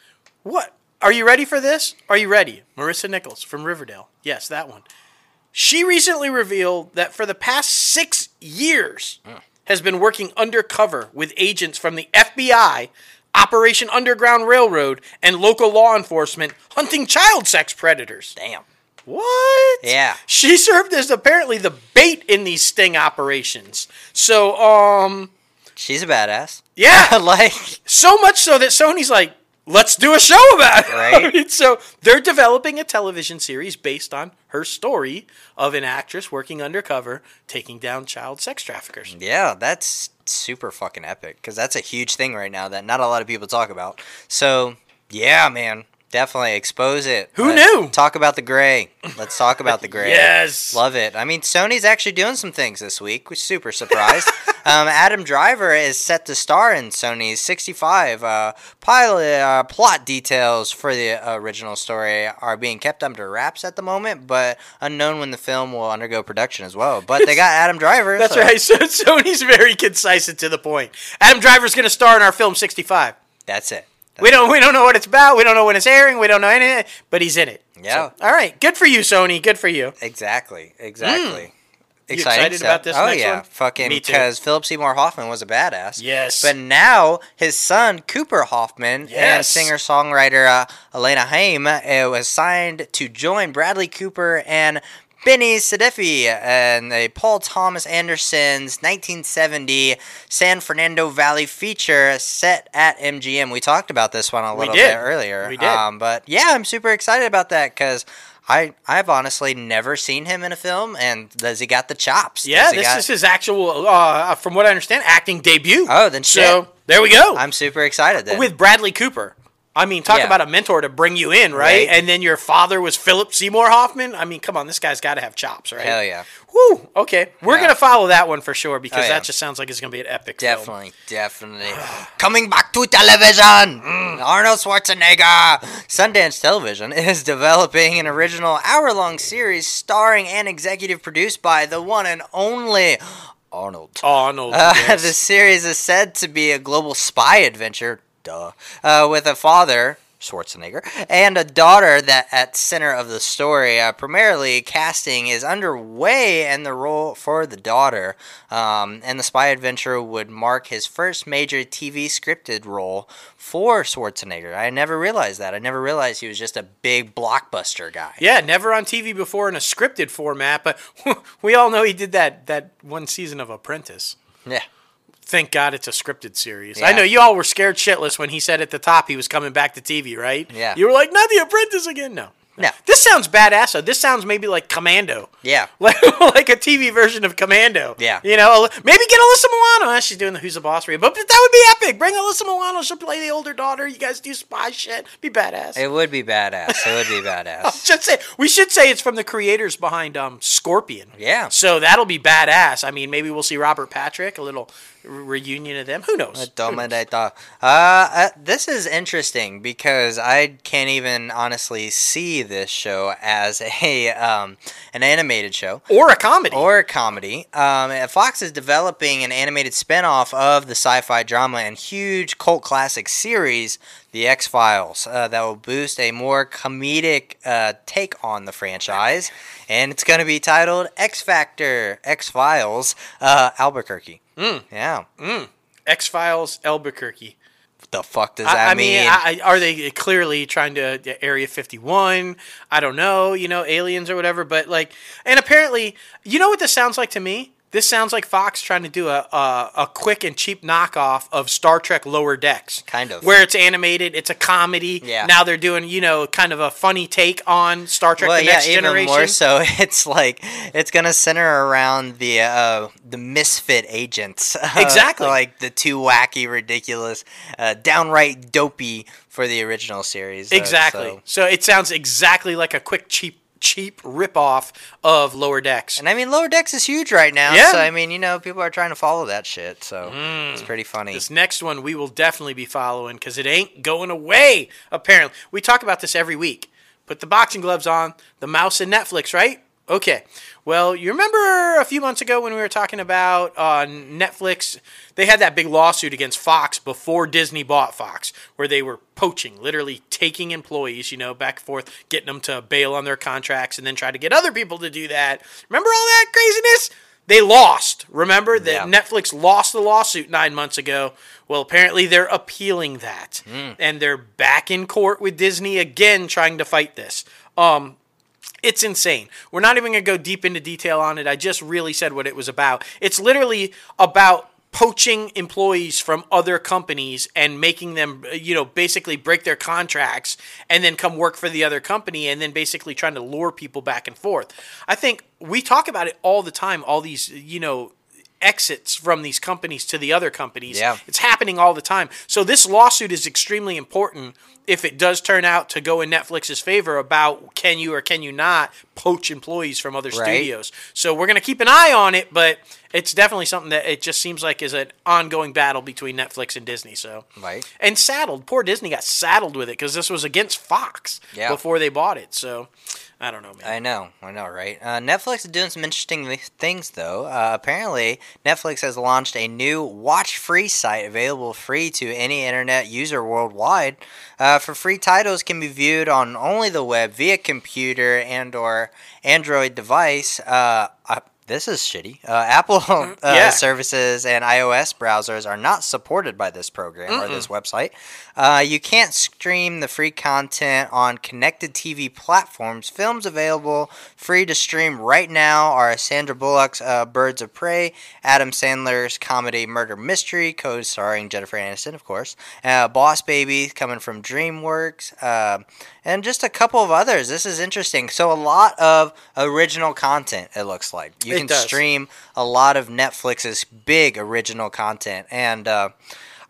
What? Are you ready for this? Are you ready? Marisol Nichols from Riverdale. Yes, that one. She recently revealed that for the past six years has been working undercover with agents from the FBI, Operation Underground Railroad, and local law enforcement hunting child sex predators. Damn. What? Yeah. She served as apparently the bait in these sting operations. So, um, She's a badass. yeah, like so much so that Sony's like, let's do a show about it. Right. I mean, so they're developing a television series based on her story of an actress working undercover taking down child sex traffickers. Yeah, that's super fucking epic because that's a huge thing right now that not a lot of people talk about. So, yeah, man, definitely expose it. Who Let- knew? Talk about the gray. Let's talk about the gray. Yes. Love it. I mean, Sony's actually doing some things this week. We're super surprised. um, Adam Driver is set to star in Sony's 65. Uh, pilot uh, plot details for the original story are being kept under wraps at the moment, but unknown when the film will undergo production as well. But they got Adam Driver. That's so- right. So Sony's very concise and to the point. Adam Driver's going to star in our film 65. That's it. We don't we don't know what it's about. We don't know when it's airing. We don't know anything, but he's in it. Yeah. So, all right. Good for you, Sony. Good for you. Exactly. Exactly. Hmm. You excited stuff. about this Oh yeah, one? fucking because Philip Seymour Hoffman was a badass. Yes. But now his son Cooper Hoffman and singer songwriter uh, Alana Haim uh, was signed to join Bradley Cooper and Benny Safdie and the Paul Thomas Anderson's 1970 San Fernando Valley feature set at MGM. We talked about this one a little bit earlier. We did. Um, but yeah, I'm super excited about that because. I I've honestly never seen him in a film, and does he got the chops? Yeah, this got- is his actual, uh, from what I understand, acting debut. Oh, then so there we go. I'm super excited then. with Bradley Cooper. I mean, talk Yeah. about a mentor to bring you in, right? Right. And then your father was Philip Seymour Hoffman. I mean, come on, this guy's got to have chops, right? Hell yeah. Woo. Okay, we're Yeah. gonna follow that one for sure because Oh, yeah. that just sounds like it's gonna be an epic. film. Definitely, definitely. Coming back to television, Mm, Arnold Schwarzenegger. Sundance Television is developing an original hour-long series starring and executive produced by the one and only Arnold. Arnold. Uh, yes. The series is said to be a global spy adventure, duh, uh, with a father, Schwarzenegger, and a daughter that at center of the story. Uh, primarily, casting is underway, and the role for the daughter, um, and the spy adventure would mark his first major TV scripted role for Schwarzenegger. I never realized that. I never realized he was just a big blockbuster guy. Yeah, never on TV before in a scripted format, but we all know he did that that one season of Apprentice. Yeah. Thank God it's a scripted series. Yeah. I know you all were scared shitless when he said at the top he was coming back to TV, right? Yeah. You were like, not the Apprentice again. No. No. This sounds badass. though. This sounds maybe like Commando. Yeah. Like, like a TV version of Commando. Yeah. You know, maybe get Alyssa Milano. Uh, She's doing the Who's the Boss read. But that would be epic. Bring Alyssa Milano. She'll play the older daughter. You guys do spy shit. Be badass. It would be badass. It would be badass. should say we should say it's from the creators behind um Scorpion. Yeah. So that'll be badass. I mean, maybe we'll see Robert Patrick, a little reunion of them. Who knows? Dominator. Uh, uh, this is interesting because I can't even honestly see this show as a um, an animated show Or a comedy. or a comedy. Um, Fox is developing an animated spin-off of the sci-fi drama and huge cult classic series, The X-Files, uh, that will boost a more comedic uh, take on the franchise, and it's going to be titled X Factor X-Files uh, Albuquerque. Mm. Yeah. X Files Albuquerque. What the fuck does that I, I mean? mean, I- are they clearly trying to Area 51? I don't know, you know, aliens or whatever. But like, and apparently, you know what this sounds like to me? This sounds like Fox trying to do a, a a quick and cheap knockoff of Star Trek Lower Decks. Kind of. Where it's animated, it's a comedy. Yeah. Now they're doing, you know, kind of a funny take on Star Trek Well, The yeah, Next even Generation. more so. It's like it's gonna center around the uh, the misfit agents. Uh, Exactly. like the two wacky, ridiculous, uh, downright dopey for the original series. Exactly. so- So. it sounds exactly like a quick, cheap, cheap ripoff of Lower Decks. And I mean, Lower Decks is huge right now. Yeah. So I mean, you know, people are trying to follow that shit. So it's pretty funny. Mm. This next one we will definitely be following because it ain't going away. Apparently, we talk about this every week. Put the boxing gloves on, the mouse and Netflix, right? Okay. Well, you remember a few months ago when we were talking about uh, Netflix? They had that big lawsuit against Fox before Disney bought Fox, where they were poaching, literally taking employees, you know, back and forth, getting them to bail on their contracts, and then try to get other people to do that. Remember all that craziness? They lost. Remember that Yeah. Netflix lost the lawsuit nine months ago. Well, apparently they're appealing that, and they're back in court with Disney again, trying to fight this. Um, it's insane. We're not even going to go deep into detail on it. I just really said what it was about. It's literally about poaching employees from other companies and making them, you know, basically break their contracts and then come work for the other company and then basically trying to lure people back and forth. I think we talk about it all the time, all these, you know, exits from these companies to the other companies. Yeah. It's happening all the time. So this lawsuit is extremely important if it does turn out to go in Netflix's favor about can you or can you not poach employees from other Right. studios. So we're going to keep an eye on it, but it's definitely something that it just seems like is an ongoing battle between Netflix and Disney. So Right. and saddled, poor Disney got saddled with it because this was against Fox Yeah. before they bought it. So I don't know, man. I know, I know, right? Uh, Netflix is doing some interesting things, though. Uh, apparently, Netflix has launched a new watch-free site available free to any internet user worldwide. Uh, for free titles can be viewed on only the web via computer and/or Android device. Uh, uh, this is shitty. Uh, Apple uh, yeah. services and iOS browsers are not supported by this program or this website. Uh, you can't stream the free content on connected TV platforms. Films available free to stream right now are Sandra Bullock's uh, Birds of Prey, Adam Sandler's comedy Murder Mystery, co-starring Jennifer Aniston, of course, uh, Boss Baby coming from DreamWorks, uh, and just a couple of others. This is interesting. So a lot of original content. It looks like you It can does. stream a lot of Netflix's big original content and.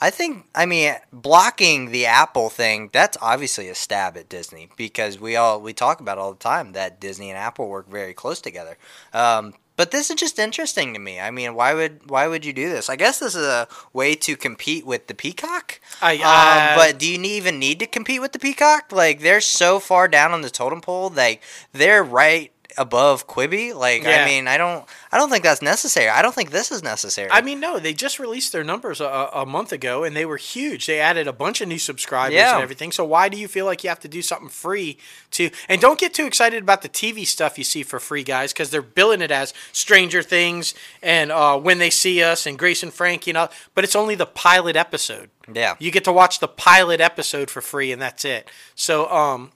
I think, I mean, blocking the Apple thing, that's obviously a stab at Disney because we all, we talk about all the time that Disney and Apple work very close together. Um, but this is just interesting to me. I mean, why would why would you do this? I guess this is a way to compete with the Peacock. I- um, uh, but do you even need to compete with the Peacock? Like they're so far down on the totem pole, like they're right above Quibi. Like Yeah. I mean, I don't I don't think that's necessary. I don't think this is necessary. I mean, no, they just released their numbers a, a month ago, and they were huge. They added a bunch of new subscribers Yeah. and everything. So why do you feel like you have to do something free to? And don't get too excited about the TV stuff you see for free, guys, because they're billing it as Stranger Things and uh, When They See Us and Grace and Frank, you know. But it's only the pilot episode. yeah. You get to watch the pilot episode for free, and that's it. So, um,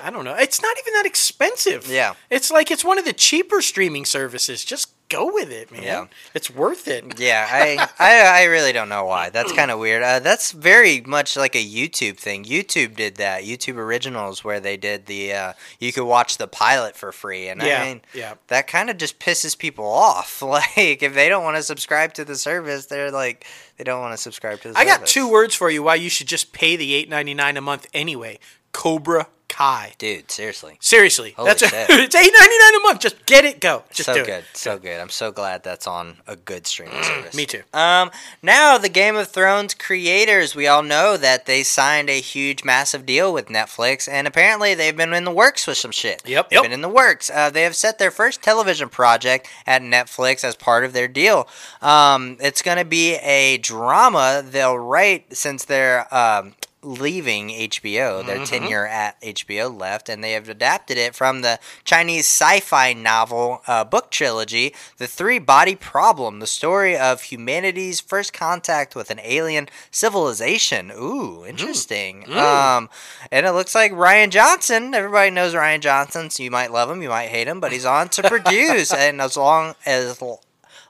I don't know. It's not even that expensive. Yeah. It's like it's one of the cheaper streaming services. Just go with it, man. Yeah. It's worth it. Yeah, I, I I really don't know why. That's kind of weird. Uh, that's very much like a YouTube thing. YouTube did that. YouTube Originals, where they did the uh, you could watch the pilot for free, and Yeah, I mean, yeah. that kind of just pisses people off. Like if they don't want to subscribe to the service, they're like they don't want to subscribe to the I service. got two words for you why you should just pay the eight ninety nine a month anyway. Cobra Kai. Dude, seriously. Seriously, Holy that's a, it's eight ninety nine a month. Just get it, go. Just so do good, it. so good. I'm so glad that's on a good streaming service. Me too. Um, now the Game of Thrones creators, we all know that they signed a huge, massive deal with Netflix, and apparently they've been in the works with some shit. Yep, they've yep. been in the works. Uh, they have set their first television project at Netflix as part of their deal. Um, it's gonna be a drama they'll write since they're um. Leaving HBO, their tenure at HBO left, and they have adapted it from the Chinese sci-fi novel uh, book trilogy, "The Three Body Problem," the story of humanity's first contact with an alien civilization. Ooh, interesting. Um, and it looks like Rian Johnson. Everybody knows Rian Johnson, so you might love him, you might hate him, but he's on to produce, and as long as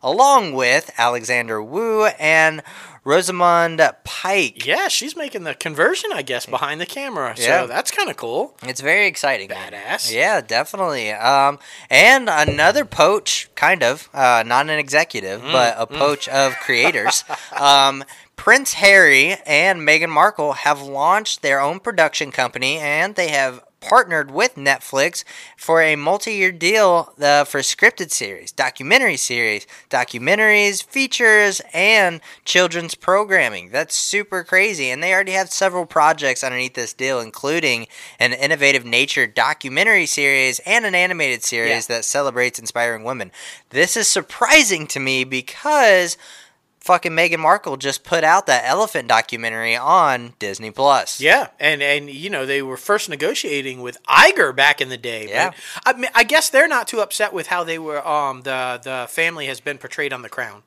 along with Alexander Woo and Rosamund Pike. Yeah, she's making the conversion, I guess, behind the camera. Yeah. That's kind of cool. It's very exciting. Badass. Yeah, definitely. Um, and another poach, kind of, uh, not an executive, Mm, but a poach of creators. um, Prince Harry and Meghan Markle have launched their own production company, and they have partnered with Netflix for a multi-year deal uh, for scripted series, documentary series, documentaries, features, and children's programming. That's super crazy, and they already have several projects underneath this deal, including an innovative nature documentary series and an animated series that celebrates inspiring women. This is surprising to me because fucking Meghan Markle just put out that elephant documentary on Disney Plus. Yeah, and and you know they were first negotiating with Iger back in the day. but Yeah. I mean, I guess they're not too upset with how they were. Um, the the family has been portrayed on The Crown.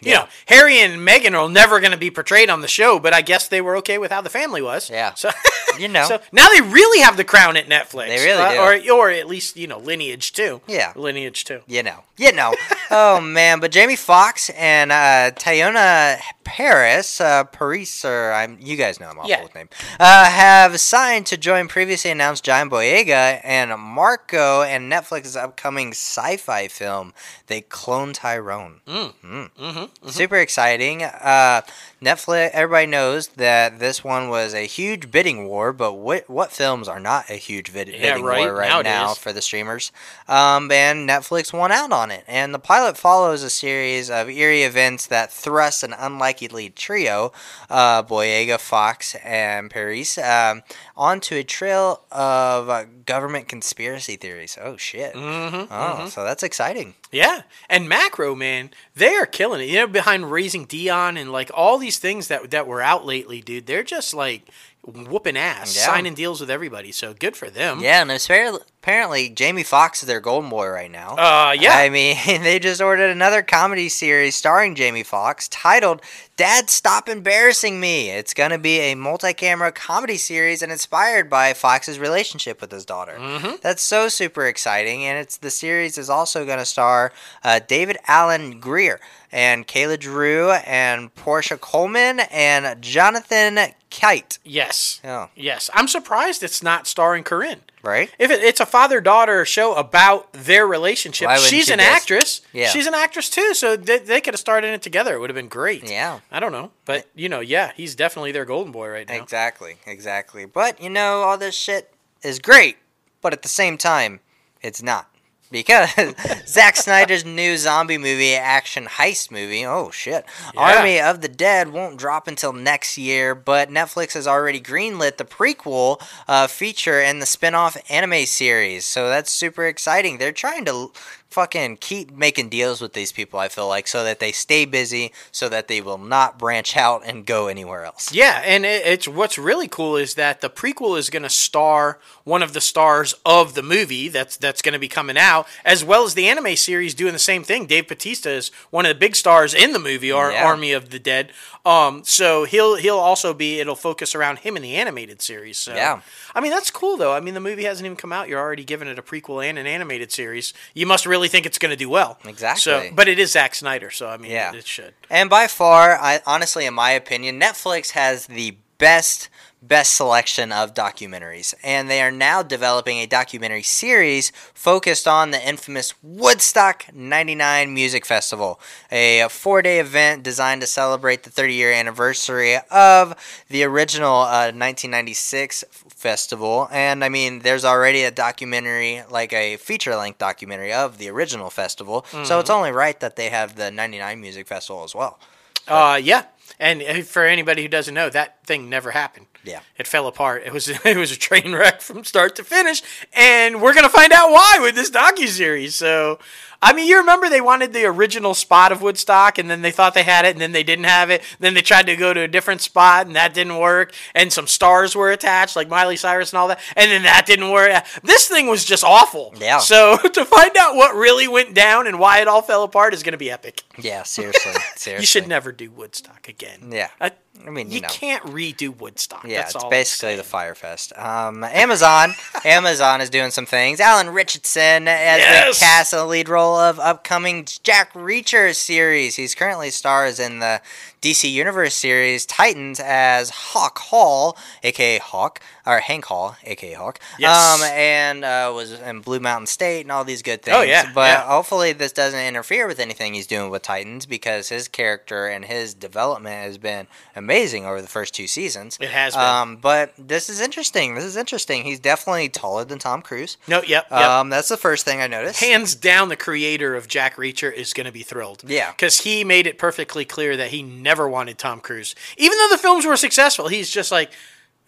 You Yeah. know, Harry and Meghan are never going to be portrayed on the show, but I guess they were okay with how the family was. Yeah. So You know. so now they really have the crown at Netflix. They really Uh, do. or or at least you know lineage too. Yeah. lineage too. You know, you know. oh man, but Jamie Foxx and uh, Teyonah Parris, uh, Parris, or I'm you guys know I'm awful Yeah. with name, uh, have signed to join previously announced John Boyega and Macro and Netflix's upcoming sci-fi film, They Clone Tyrone. Mm. Mm-hmm. Super exciting. Uh, Netflix. Everybody knows that this one was a huge bidding war, but what what films are not a huge vid- Yeah, bidding right, war right now for the streamers? Um, and Netflix won out on it. And the pilot follows a series of eerie events that thrust an unlikely trio, uh, Boyega, Foxx, and Parris, um, onto a trail of uh, government conspiracy theories. Oh shit! Mm-hmm. Oh, so that's exciting. Yeah, and Macro man, they are killing it. You know, behind Raising Dion and like all these things that that were out lately, dude. They're just like whooping ass, Yeah. signing deals with everybody. So good for them. Yeah, and fair- apparently Jamie Foxx is their golden boy right now. Uh, yeah. I mean, they just ordered another comedy series starring Jamie Foxx titled Dad Stop Embarrassing Me. It's going to be a multi camera comedy series and inspired by Foxx's relationship with his daughter. Mhm. That's so super exciting. And it's the series is also going to star uh, David Alan Grier and Kyla-Drew and Porscha Coleman and Jonathan Kite. yes. Yeah. Yes. I'm surprised it's not starring Corinne. right? If it, it's a father daughter show about their relationship, Why wouldn't she's you an just- actress. Yeah. She's an actress too. So they, they could have started it together. It would have been great. Yeah. I don't know. But, you know, yeah, he's definitely their golden boy right now. Exactly, exactly. But you know, all this shit is great, but at the same time, it's not. Because Zack Snyder's new zombie movie, action heist movie, oh shit, Yeah. Army of the Dead won't drop until next year, but Netflix has already greenlit the prequel uh, feature and the spin off anime series. So that's super exciting. They're trying to fucking keep making deals with these people, I feel like, so that they stay busy, so that they will not branch out and go anywhere else. Yeah, and it, it's what's really cool is that the prequel is going to star one of the stars of the movie that's that's going to be coming out, as well as the anime series doing the same thing. Dave Batista is one of the big stars in the movie, Ar- Yeah. Army of the Dead. Um, so he'll he'll also be it'll focus around him in the animated series. So Yeah. I mean that's cool though. I mean the movie hasn't even come out. You're already giving it a prequel and an animated series. You must really think it's going to do well. Exactly. So, but it is Zack Snyder, so I mean, Yeah. it, it should. And by far, I honestly, in my opinion, Netflix has the best best selection of documentaries, and they are now developing a documentary series focused on the infamous Woodstock '99 Music Festival, a four-day event designed to celebrate the 30-year anniversary of the original uh, 1996 f- festival. And I mean, there's already a documentary, like a feature-length documentary of the original festival, so it's only right that they have the '99 Music Festival as well. Uh, yeah. And uh, for anybody who doesn't know, that thing never happened. Yeah. It fell apart. It was it was a train wreck from start to finish, and we're gonna find out why with this docu series. So, I mean, you remember they wanted the original spot of Woodstock, and then they thought they had it, and then they didn't have it. Then they tried to go to a different spot, and that didn't work. And some stars were attached, like Miley Cyrus and all that, and then that didn't work. This thing was just awful. Yeah. So to find out what really went down and why it all fell apart is gonna be epic. Yeah, seriously, seriously. You should never do Woodstock again. Yeah. Uh, I mean, you, You know. can't redo Woodstock. Yeah, That's it's all basically the Fyre Fest. Um, Amazon, Amazon is doing some things. Alan Ritchson as Yes! the cast the lead role of upcoming Jack Reacher series. He's currently stars in the DC Universe series Titans as Hawk Hall, aka Hawk, or Hank Hall, aka Hawk. Yes. Um, and uh, was in Blue Mountain State and all these good things. Oh, yeah, But yeah. hopefully this doesn't interfere with anything he's doing with Titans because his character and his development has been amazing over the first two seasons. It has been. Um, but this is interesting. This is interesting. He's definitely taller than Tom Cruise. no, yep, yep. Um, that's the first thing I noticed. Hands down, the creator of Jack Reacher is going to be thrilled. Yeah. Because he made it perfectly clear that he never wanted Tom Cruise. Even though the films were successful, he's just like,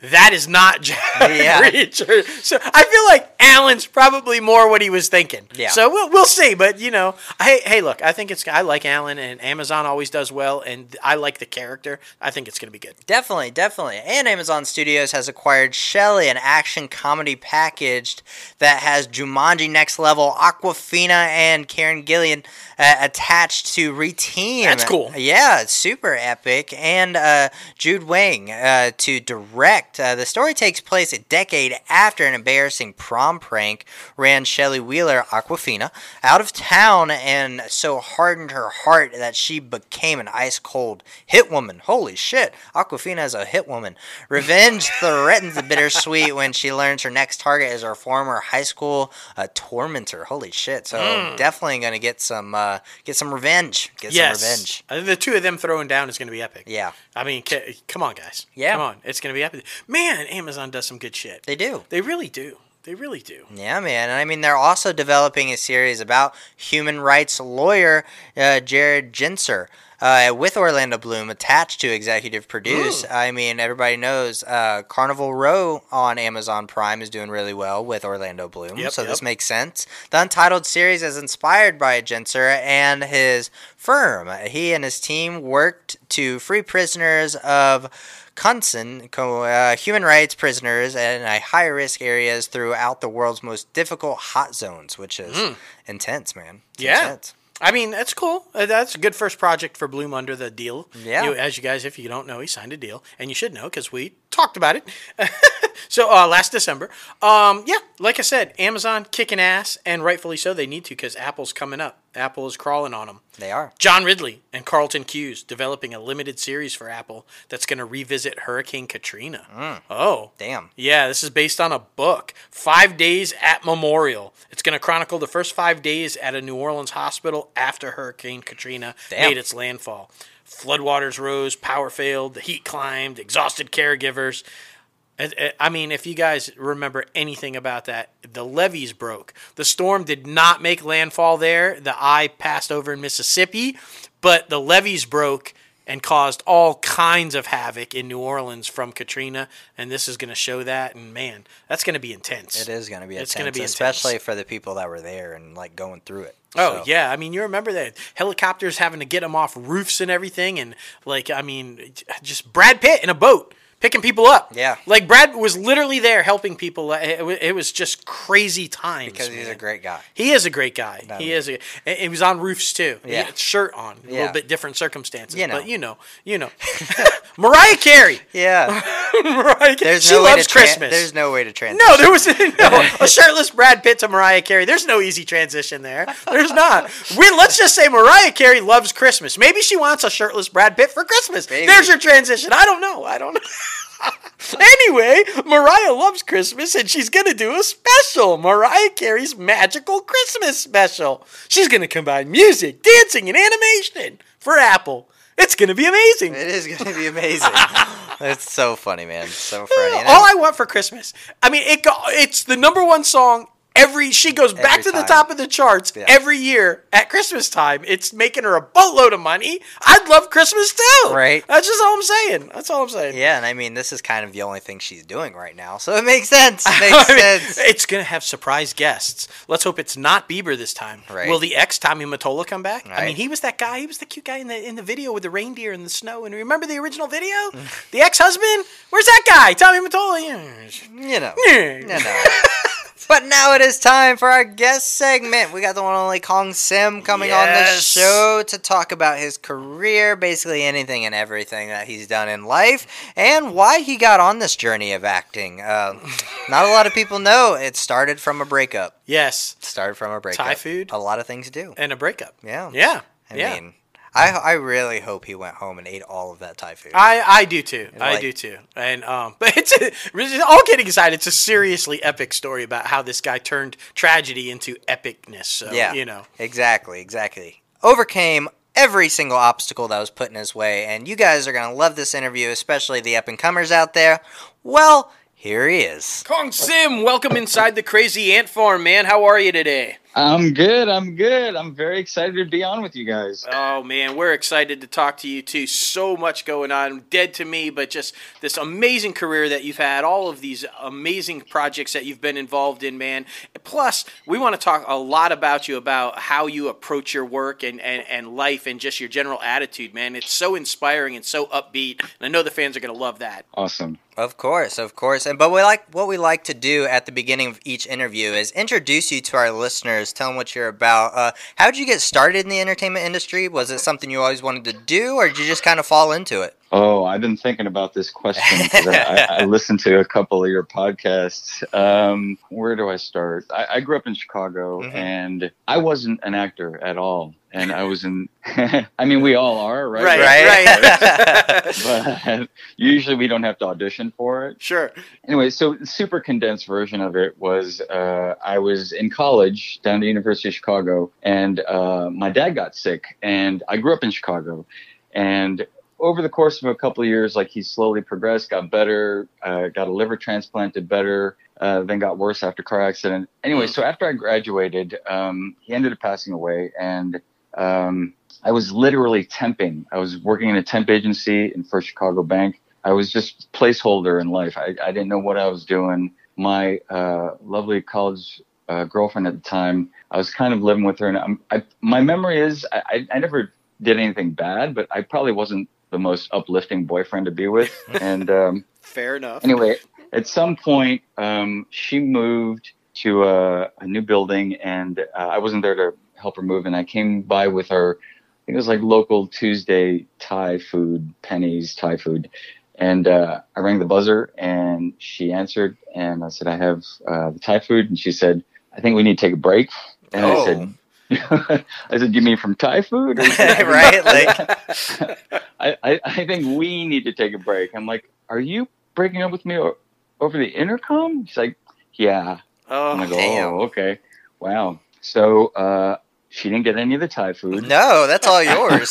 that is not Jack Yeah. Reacher. So I feel like Alan's probably more what he was thinking. Yeah. So we'll, we'll see. But, you know, hey, hey, look, I think it's, I like Alan, and Amazon always does well, and I like the character. I think it's going to be good. Definitely, definitely. And Amazon Studios has acquired Shelley, an action comedy packaged that has Jumanji Next Level, Awkwafina, and Karen Gillan uh, attached to reteam. That's cool. Yeah, super epic. And uh, Jude Weng uh, to direct. Uh, the story takes place a decade after an embarrassing prom prank ran Shelley Wheeler, Awkwafina, out of town and so hardened her heart that she became an ice cold hit woman. Holy shit. Awkwafina is a hit woman. Revenge threatens the bittersweet when she learns her next target is her former high school uh, tormentor. Holy shit. So definitely going to get some uh, get some revenge. Get yes. some revenge. I think the two of them throwing down is going to be epic. Yeah. I mean, come on, guys. Yeah. Come on. It's going to be epic. Man, Amazon does some good shit. They do. They really do. They really do. Yeah, man. And I mean, they're also developing a series about human rights lawyer uh, Jared Genser. Uh, with Orlando Bloom attached to executive produce. I mean, everybody knows uh, Carnival Row on Amazon Prime is doing really well with Orlando Bloom, Yep, so this makes sense. The Untitled series is inspired by Genser and his firm. He and his team worked to free prisoners of Kunsen, co- uh, human rights prisoners in high risk areas throughout the world's most difficult hot zones, which is intense, man. It's. Yeah. intense. I mean, that's cool. Uh, That's a good first project for Bloom under the deal. Yeah. You, as you guys, if you don't know, he signed a deal, and you should know because we talked about it. so uh, last December, um, yeah, like I said, Amazon kicking ass, and rightfully so. They need to because Apple's coming up. Apple is crawling on them. They are. John Ridley and Carlton Cuse developing a limited series for Apple that's going to revisit Hurricane Katrina. Oh, Damn. yeah, this is based on a book. Five Days at Memorial. It's going to chronicle the first five days at a New Orleans hospital after Hurricane Katrina Damn. made its landfall. Floodwaters rose, power failed, the heat climbed, exhausted caregivers. I- mean, if you guys remember anything about that, the levees broke. The storm did not make landfall there. The eye passed over in Mississippi, but the levees broke and caused all kinds of havoc in New Orleans from Katrina. And this is going to show that. And man, that's going to be intense. It is going to be It's intense, gonna be intense. especially for the people that were there and like going through it. Oh So, yeah, I mean you remember that helicopters having to get them off roofs and everything, and like I mean, just Brad Pitt in a boat picking people up. Yeah. like Brad was literally there helping people. It, wa- it was just crazy times. because he's a great guy. He is a great guy. No. He is. A, he was on roofs too. Yeah. shirt on. A Yeah. little bit different circumstances. You know. But you know, you know. Mariah Carey. Yeah, Mariah Carey. she no loves to tran- Christmas. There's no way to transition. No, there was no a shirtless Brad Pitt to Mariah Carey. There's no easy transition there. There's not. We let's just say Mariah Carey loves Christmas. Maybe she wants a shirtless Brad Pitt for Christmas. Maybe. There's your transition. I don't know. I don't know. anyway, Mariah loves Christmas and she's gonna do a special. Mariah Carey's magical Christmas special. She's gonna combine music, dancing, and animation for Apple. It's gonna be amazing. It is going to be amazing. it's so funny, man. So funny. All I want for Christmas. I mean, it it's the number one song every. She goes back Every to the top of the charts Yeah. every year at Christmas time. It's making her a boatload of money. I'd love Christmas too. Right. That's just all I'm saying. That's all I'm saying. yeah, and I mean, this is kind of the only thing she's doing right now, so it makes sense. Makes I mean, sense. it's gonna have surprise guests. Let's hope it's not Bieber this time. Right. Will the ex Tommy Mottola come back? I mean, he was that guy. He was the cute guy in the in the video with the reindeer and the snow. And remember the original video? the ex husband? Where's that guy? Tommy Mottola. You know. Yeah. You know. But now it is time for our guest segment. We got the one and only Keong Sim coming on the show to talk about his career, basically anything and everything that he's done in life, and why he got on this journey of acting. Uh, not a lot of people know it started from a breakup. Yes, It started from a breakup. Thai food? A lot of things do. and a breakup. Yeah. Yeah, I yeah. mean, I I really hope he went home and ate all of that Thai food. I, I do too. I Like- do too. And um, but it's a, all kidding aside, it's a seriously epic story about how this guy turned tragedy into epicness. So yeah, you know, exactly, exactly. Overcame every single obstacle that was put in his way, and you guys are gonna love this interview, especially the up and comers out there. Well, here he is. Keong Sim, welcome inside the crazy ant farm, man. How are you today? I'm good. I'm good. I'm very excited to be on with you guys. Oh man, we're excited to talk to you too. So much going on, dead to me, but just this amazing career that you've had, all of these amazing projects that you've been involved in, man. Plus, we want to talk a lot about you about how you approach your work and, and, and life and just your general attitude, man. It's so inspiring and so upbeat, and I know the fans are gonna love that. Awesome. Of course, of course. And but we like what we like to do at the beginning of each interview is introduce you to our listeners, tell them what you're about. Uh, how did you get started in the entertainment industry? Was it something you always wanted to do, or did you just kind of fall into it? Oh, I've been thinking about this question because I, I, listened to a couple of your podcasts. Um, where do I start? I, I grew up in Chicago, Mhm. and I wasn't an actor at all. And I was in. I mean, we all are, right? Right. But usually we don't have to audition for it. Sure. anyway, so super condensed version of it was uh, I was in college down at the University of Chicago, and uh, my dad got sick, and I grew up in Chicago, and over the course of a couple of years, like he slowly progressed, got better, uh, got a liver transplanted better, uh, then got worse after car accident. Anyway, so after I graduated, um, he ended up passing away, and um, I was literally temping. I was working in a temp agency in First Chicago Bank. I was just placeholder in life. I, I didn't know what I was doing. My uh, lovely college uh, girlfriend at the time, I was kind of living with her, and I'm, I, my memory is I, I never did anything bad, but I probably wasn't the most uplifting boyfriend to be with. and um, Fair enough. anyway, at some point, um, she moved to a, a new building, and uh, I wasn't there to help her move. And I came by with her. I think it was like local Tuesday Thai food, pennies Thai food. And uh, I rang the buzzer, and she answered, and I said, "I have uh, the Thai food." And she said, "I think we need to take a break." And I Oh. said, "I said, you mean from Thai food?" Right? Like, I, I, I think we need to take a break. I'm like, are you breaking up with me o- over the intercom? She's like, yeah. I'm Oh, like, damn. oh, okay. Wow. So uh, she didn't get any of the Thai food. no, that's all yours.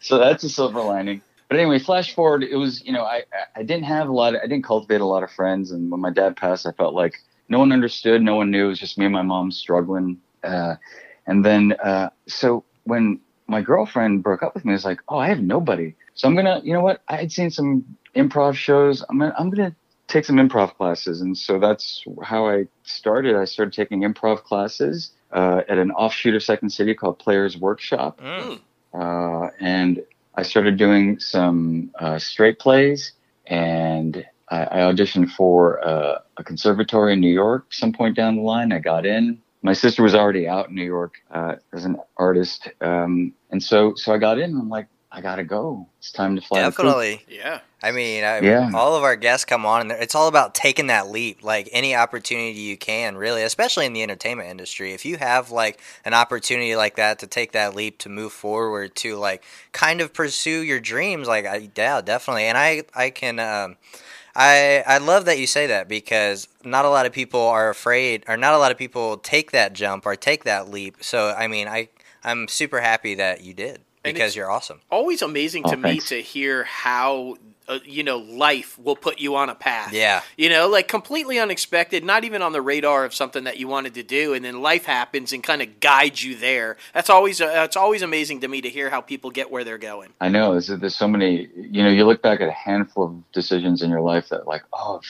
So that's a silver lining. But anyway, flash forward, it was, you know, I- I didn't have a lot, of, I didn't cultivate a lot of friends. And when my dad passed, I felt like no one understood, no one knew. It was just me and my mom struggling. Uh, and then, uh, so when my girlfriend broke up with me, I was like, oh, I have nobody. So I'm going to, you know what? I had seen some improv shows. I'm gonna, I'm going to take some improv classes. And so that's how I started. I started taking improv classes uh, at an offshoot of Second City called Players Workshop mm, uh, and I started doing some uh, straight plays, and I, I auditioned for uh, a conservatory in New York. Some point down the line, I got in. My sister was already out in New York uh, as an artist, um, and so so I got in. I'm like, I gotta go. It's time to fly. definitely. yeah. I mean, I, Yeah. all of our guests come on, and it's all about taking that leap. Like any opportunity you can, really, especially in the entertainment industry. If you have like an opportunity like that to take that leap to move forward to like kind of pursue your dreams, like I, yeah, definitely. And I, I can, um, I, I love that you say that because not a lot of people are afraid, or not a lot of people take that jump or take that leap. So I mean, I, I'm super happy that you did because you're awesome. Always amazing Oh, to me oh, to hear how uh, you know life will put you on a path. Yeah. You know, like completely unexpected, not even on the radar of something that you wanted to do, and then life happens and kind of guides you there. That's always uh, it's always amazing to me to hear how people get where they're going. I know there's, there's so many. You know, you look back at a handful of decisions in your life that, like, oh,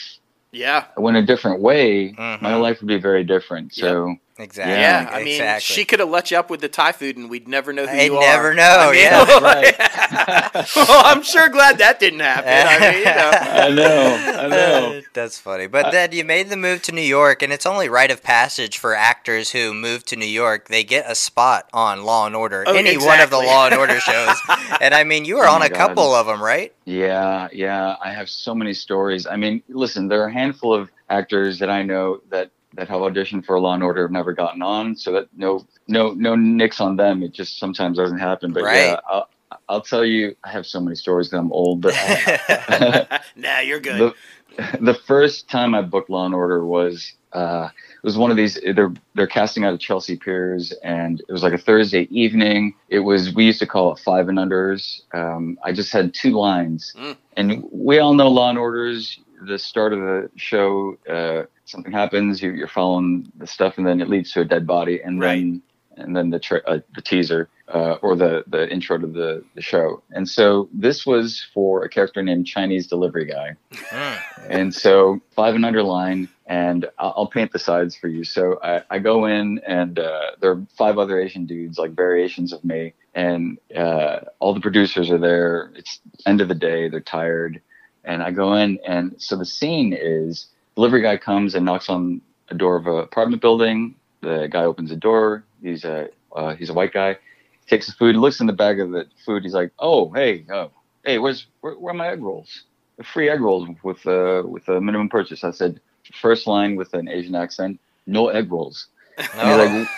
Yeah, I went a different way, Mhm. my life would be very different. So Exactly. Yeah, I mean, exactly. she could have let you up with the Thai food, and we'd never know who I'd you never are. know, I mean, yeah. Right. well, I'm sure glad that didn't happen. I mean, you know. I know. I know. Uh, that's funny. But then you made the move to New York, and it's only rite of passage for actors who move to New York. They get a spot on Law and Order, Oh, any one of the. Law and Order shows. and I mean, you were Oh on a God. couple of them, right? Yeah, yeah. I have so many stories. I mean, listen, there are a handful of actors that I know that that have auditioned for Law and Order have never gotten on. So that no, no, no nicks on them. It just sometimes doesn't happen. But Right. yeah, I'll, I'll tell you, I have so many stories that I'm old. But I, nah, you're good. the, the first time I booked Law and Order was uh, it was one of these. They're they're casting out of Chelsea Piers, and it was like a Thursday evening. It was we used to call it five and unders. Um, I just had two lines, Mm. and we all know Law and Orders. The start of the show, uh, something happens. You, you're following the stuff, and then it leads to a dead body, and then and then the tra- uh, the teaser uh, or the the intro to the the show. And so this was for a character named Chinese Delivery Guy. Mm. And so five and underline, and I'll, I'll paint the sides for you. So I, I go in, and uh, there are five other Asian dudes, like variations of me, and uh, all the producers are there. It's end of the day, they're tired, and I go in, and so the scene is delivery guy comes and knocks on a door of an apartment building. The guy opens the door. He's a uh, he's a white guy. He Takes the food, looks in the bag of the food. He's like, "Oh, hey, oh, hey, where's where, where are my egg rolls? Free egg rolls with uh, with a minimum purchase." I said, first line with an Asian accent, "No egg rolls." And he's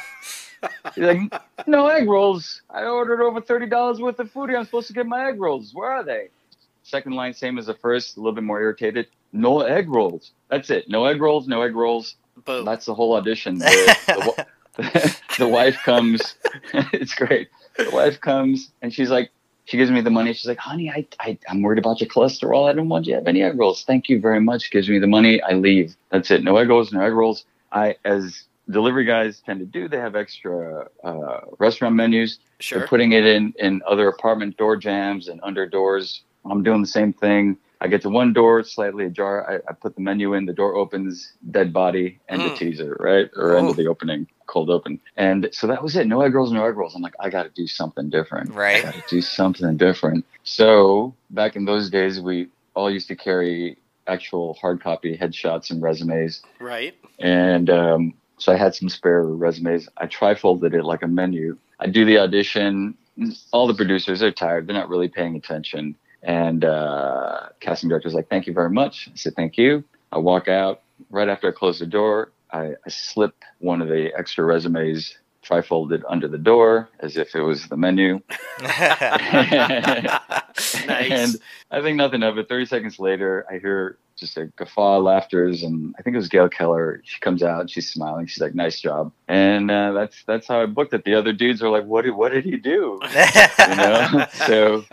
like, he's like, "No egg rolls. I ordered over thirty dollars worth of food. here. I'm supposed to get my egg rolls. Where are they?" Second line, same as the first, a little bit more irritated. No egg rolls. That's it. No egg rolls. No egg rolls. Boom. That's the whole audition. The, the, the wife comes. it's great. The wife comes and she's like, she gives me the money. She's like, honey, I, I, I'm worried about your cholesterol. I don't want you to have any egg rolls. Thank you very much. Gives me the money. I leave. That's it. No egg rolls. No egg rolls. I, as delivery guys tend to do, they have extra uh, restaurant menus. Sure. They're putting it in in other apartment door jams and under doors. I'm doing the same thing. I get to one door, slightly ajar. I, I put the menu in. The door opens, dead body, and the Mm. teaser, right, or end of the opening, cold open. And so that was it. No egg rolls, no egg rolls. I'm like, I got to do something different. Right. I got to do something different. So back in those days, we all used to carry actual hard copy headshots and resumes. Right. And um, so I had some spare resumes. I trifolded it like a menu. I do the audition. All the producers are tired. They're not really paying attention. And uh, casting director's like, "Thank you very much." I said, "Thank you." I walk out. Right after I close the door, I, I slip one of the extra resumes trifolded under the door as if it was the menu. nice. And I think nothing of it. 30 seconds later, I hear just a guffaw of laughters, and I think it was Gail Keller. She comes out, she's smiling. She's like, "Nice job." And uh, that's that's how I booked it. The other dudes are like, "What did what did he do?" You know. so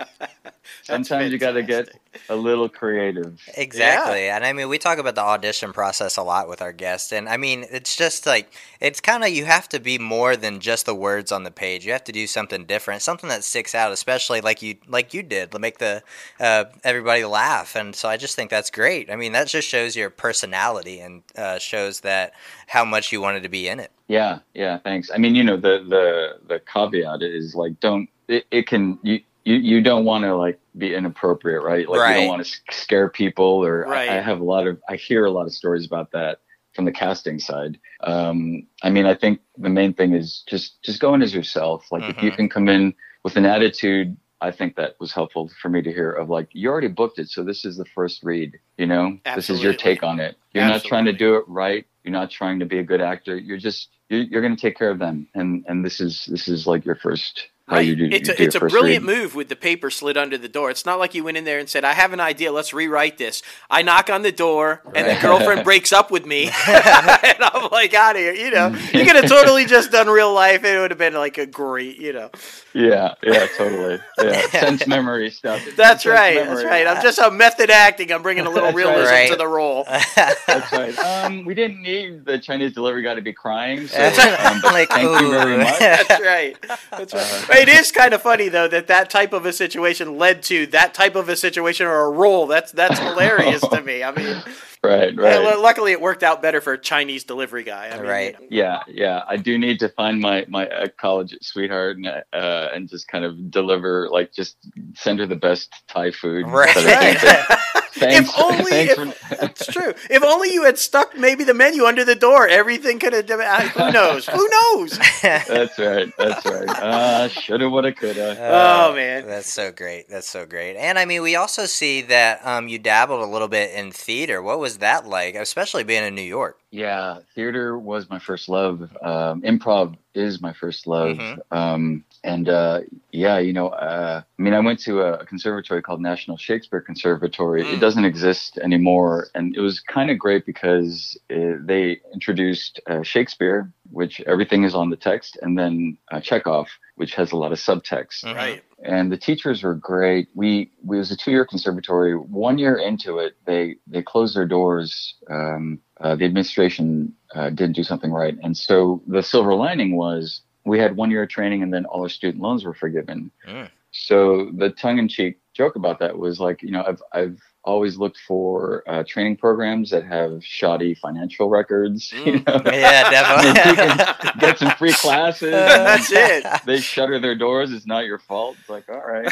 sometimes you got to get a little creative. Exactly. And I mean, we talk about the audition process a lot with our guests. And I mean, it's just like, it's kind of, you have to be more than just the words on the page. You have to do something different, something that sticks out, especially like you, like you did, to make the, uh, everybody laugh. And so I just think that's great. I mean, that just shows your personality and uh, shows that how much you wanted to be in it. Yeah, yeah. Thanks. I mean, you know, the the the caveat is like, don't it, it can you. You, you don't want to like be inappropriate, right? Like you don't want to scare people, or Right. I, I have a lot of I hear a lot of stories about that from the casting side. Um, I mean, I think the main thing is just just go in as yourself. Like if you Mhm. can come in with an attitude, I think that was helpful for me to hear of like you already booked it, so this is the first read. You know, this is your take on it. You're not trying to do it right. You're not trying to be a good actor. You're just you're, you're going to take care of them, and and this is this is like your first how Right. you do. it's a, do it's a brilliant read. move with the paper slid under the door. It's not like you went in there and said, "I have an idea. Let's rewrite this." I knock on the door, and the girlfriend breaks up with me, and I'm like, "Out of here!" You know, you could have totally just done real life. It would have been like a great, you know. Yeah, yeah, totally. Yeah, sense memory stuff. That's Sense right. That's right. I'm just a method acting. I'm bringing a little realism Right. to the role. That's right. Um, we didn't need the Chinese delivery guy to be crying. So, um, but thank you very much. That's right. That's right. Uh, But it is kind of funny though that that type of a situation led to that type of a situation or a role. That's that's hilarious to me. I mean, right, Yeah, right. lu- luckily, it worked out better for a Chinese delivery guy. I mean, Right. you know. Yeah, yeah. I do need to find my my uh, college sweetheart and uh, and just kind of deliver like just send her the best Thai food. Right. instead of something. Thanks, if only thanks if, for- it's true. If only you had stuck maybe the menu under the door, everything could have. Who knows? Who knows? That's right. That's right. Uh, shoulda, woulda, coulda. Oh, man. that's so great. That's so great. And I mean, we also see that um, you dabbled a little bit in theater. What was that like, especially being in New York? Yeah, theater was my first love. Um, improv is my first love. Mhm. Um, and uh, yeah, you know, uh, I mean, I went to a conservatory called National Shakespeare Conservatory. Mm. It doesn't exist anymore, and it was kind of great because uh they introduced uh, Shakespeare, which everything is on the text, and then uh, Chekhov, which has a lot of subtext Mhm. Right. and the teachers were great. We, we it was a two year conservatory. One year into it, they they closed their doors. Um, uh, the administration uh, didn't do something right, and so the silver lining was we had one year of training, and then all our student loans were forgiven. Mm. So the tongue in cheek joke about that was like, you know, I've I've always looked for uh, training programs that have shoddy financial records. You Mm. know, Yeah, definitely. get some free classes. That's it. they shutter their doors. It's not your fault. It's like, all right.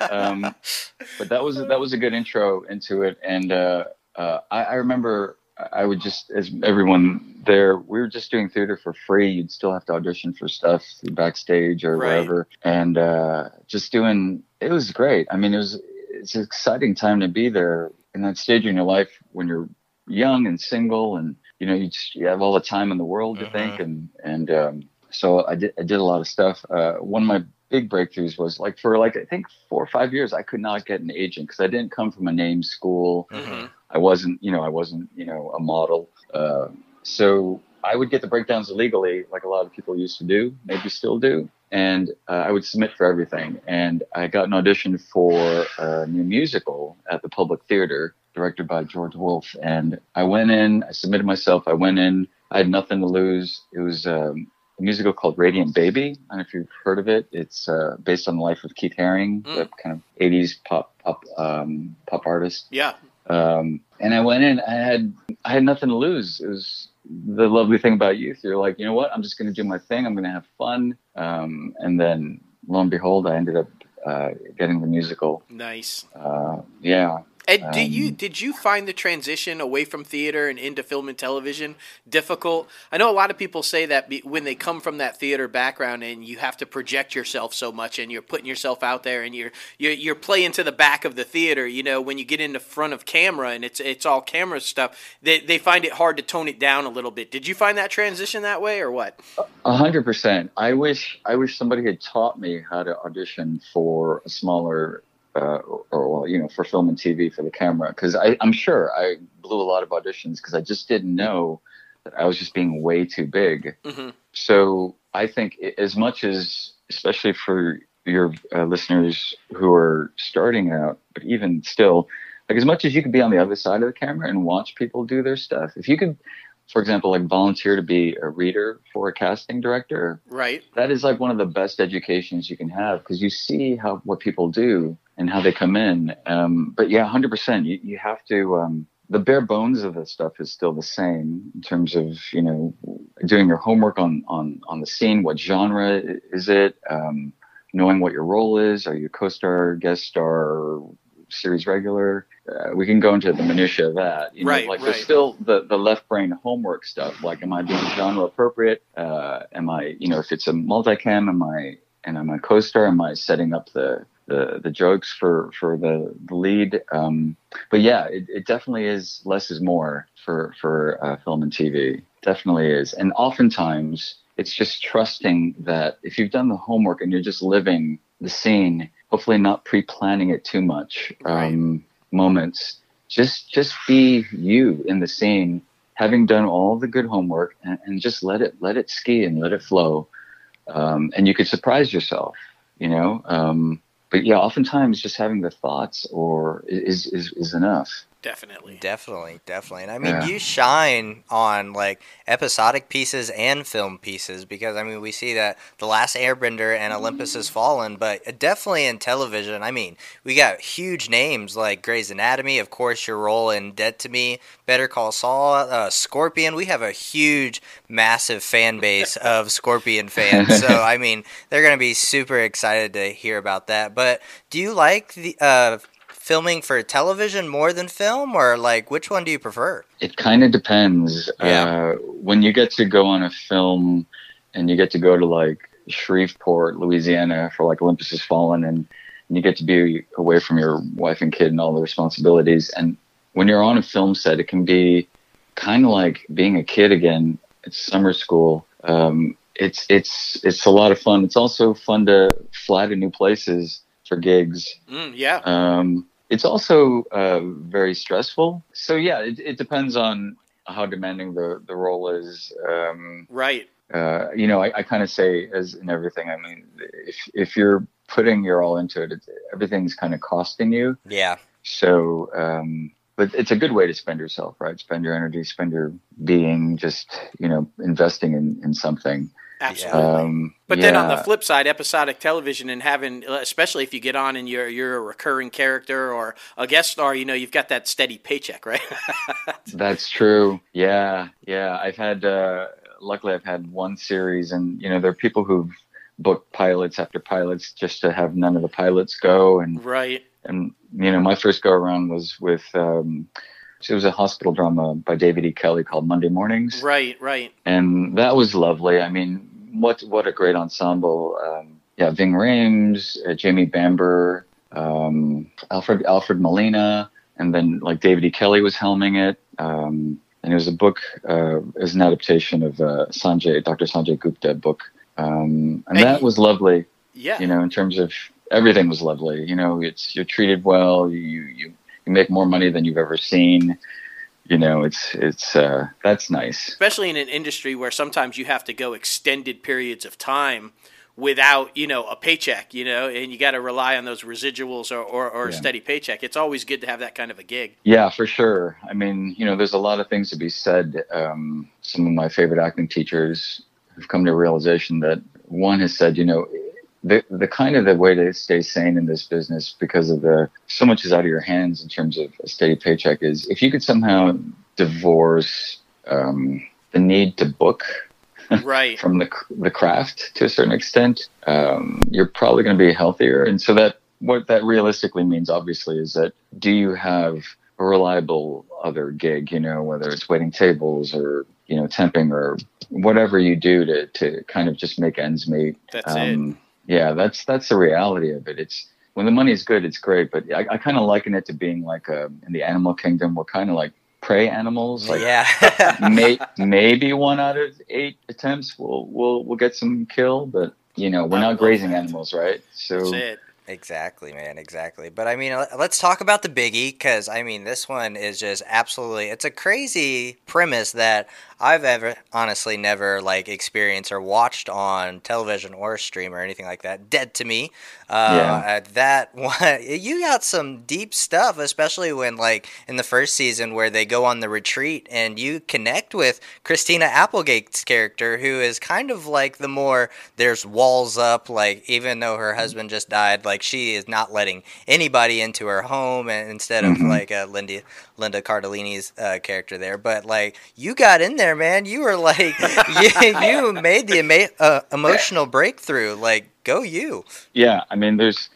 um, but that was that was a good intro into it, and uh, uh, I, I remember I would just as everyone there, we were just doing theater for free. You'd still have to audition for stuff backstage or Right. wherever, and uh, just doing. It was great. I mean, it was it's an exciting time to be there in that stage in your life when you're young and single, and you know you just you have all the time in the world to Mhm. think, and and um, so I did I did a lot of stuff. Uh, one of my big breakthroughs was like for like I think four or five years I could not get an agent because I didn't come from a name school. Mhm. I wasn't you know I wasn't you know a model. Uh, so I would get the breakdowns illegally, like a lot of people used to do, maybe still do. And uh, I would submit for everything. And I got an audition for a new musical at the Public Theater, directed by George Wolfe. And I went in, I submitted myself, I went in, I had nothing to lose. It was um, musical called Radiant Baby. I don't know if you've heard of it. It's uh, based on the life of Keith Haring, Mm. the kind of 80s pop pop um, pop artist Yeah. um, and I went in. I had I had nothing to lose. It was the lovely thing about youth. You're like, you know what? I'm just going to do my thing. I'm going to have fun. Um, and then lo and behold, I ended up uh, getting the musical. Nice. Uh, yeah. And do you Um, did you find the transition away from theater and into film and television difficult? I know a lot of people say that when they come from that theater background and you have to project yourself so much and you're putting yourself out there and you're you're, you're playing to the back of the theater. You know, when you get in the front of camera and it's it's all camera stuff, they they find it hard to tone it down a little bit. Did you find that transition that way or what? A hundred percent. I wish I wish somebody had taught me how to audition for a smaller, uh, or, or well, you know, for film and TV for the camera. Because I'm sure I blew a lot of auditions because I just didn't know that I was just being way too big. hmm So I think as much as, especially for your uh, listeners who are starting out, but even still, like as much as you could be on the other side of the camera and watch people do their stuff, if you could, for example, like volunteer to be a reader for a casting director, Right. that is like one of the best educations you can have because you see how what people do and how they come in. Um, but yeah, hundred percent. You you have to. Um, the bare bones of the stuff is still the same in terms of you know doing your homework on on on the scene. What genre is it? Um, knowing what your role is. Are you co-star, guest star, series regular? Uh, we can go into the minutia of that. You know, Right, like right. there's still the the left brain homework stuff. Like, am I being genre appropriate? Uh, am I, you know, if it's a multicam, am I and I'm a co-star? Am I setting up the the, the jokes for for the, the lead? Um, but yeah, it, it definitely is less is more for for uh, film and TV. Definitely is, and oftentimes it's just trusting that if you've done the homework and you're just living the scene, hopefully not pre-planning it too much. Um, moments, just just be you in the scene, having done all the good homework, and, and just let it let it ski and let it flow, um, and you could surprise yourself. You know. Um, but yeah, oftentimes just having the thoughts or is is is enough. Definitely. Definitely, definitely. And I mean, Yeah. you shine on like episodic pieces and film pieces because I mean, we see that The Last Airbender and Olympus Has Fallen, but definitely in television. I mean, we got huge names like Grey's Anatomy, of course, your role in Dead to Me, Better Call Saul, uh, Scorpion. We have a huge, massive fan base of Scorpion fans. So, I mean, they're going to be super excited to hear about that. But do you like the uh, filming for television more than film, or like which one do you prefer? It kind of depends. Yeah. Uh, when you get to go on a film and you get to go to like Shreveport, Louisiana for like Olympus Has Fallen and, and you get to be away from your wife and kid and all the responsibilities. And when you're on a film set, it can be kind of like being a kid again. It's summer school. Um, it's, it's, it's a lot of fun. It's also fun to fly to new places for gigs. Mm, yeah. Um, it's also uh, very stressful. So yeah, it, it depends on how demanding the, the role is. Um, right. uh, you know, I, I kind of say as in everything. I mean, if if you're putting your all into it, it's, everything's kind of costing you. Yeah. So, um, but it's a good way to spend yourself, right? Spend your energy, spend your being, just you know, investing in in something. Absolutely. Um, But then on the flip side, episodic television and having, especially if you get on and you're you're a recurring character or a guest star, you know, you've got that steady paycheck, right? That's true. Yeah, yeah. I've had, uh, luckily, I've had one series, and you know, there are people who've booked pilots after pilots just to have none of the pilots go, and right. and you know, my first go around was with. Um, it was a hospital drama by David E. Kelley called Monday Mornings, Right. Right. and that was lovely. I mean, what what a great ensemble! Um, yeah, Ving Rhames, uh, Jamie Bamber, um, Alfred Alfred Molina, and then like David E. Kelley was helming it. Um, and it was a book, uh, as an adaptation of uh, Sanjay, Dr. Sanjay Gupta book, um, and Hey. that was lovely. Yeah. You know, in terms of everything was lovely. You know, it's you're treated well. You you you make more money than you've ever seen. You know, it's it's uh, that's nice. especially in an industry where sometimes you have to go extended periods of time without you know a paycheck you know and you got to rely on those residuals or, or, or a Yeah. steady paycheck it's always good to have that kind of a gig Yeah, for sure. I mean, you know, there's a lot of things to be said. Um, some of my favorite acting teachers have come to a realization that one has said, you know, the the kind of the way to stay sane in this business because of the so much is out of your hands in terms of a steady paycheck is if you could somehow divorce um, the need to book right from the the craft to a certain extent, um, you're probably going to be healthier. And so that what that realistically means, obviously, is that do you have a reliable other gig? You know, whether it's waiting tables or you know temping or whatever you do to to kind of just make ends meet. that's it Um, yeah, that's that's the reality of it. It's when the money is good, it's great. But I, I kind of liken it to being like a, in the animal kingdom, we're kind of like prey animals. Like yeah. may, maybe one out of eight attempts will will will get some kill, but you know we're not grazing animals, right? So Exactly, man. Exactly. But I mean, let's talk about the biggie because I mean, this one is just absolutely. It's a crazy premise that I've ever honestly never like experienced or watched on television or stream or anything like that. Dead to me. Uh, uh, that one, you got some deep stuff, especially when like in the first season where they go on the retreat and you connect with Christina Applegate's character, who is kind of like the more there's walls up. Like even though her husband just died, like she is not letting anybody into her home, and instead of Mhm. like uh, Linda Linda Cardellini's uh, character there. But like you got in there, man. You were like you, you made the ama- uh, emotional breakthrough. Like go you. yeah, I mean, there's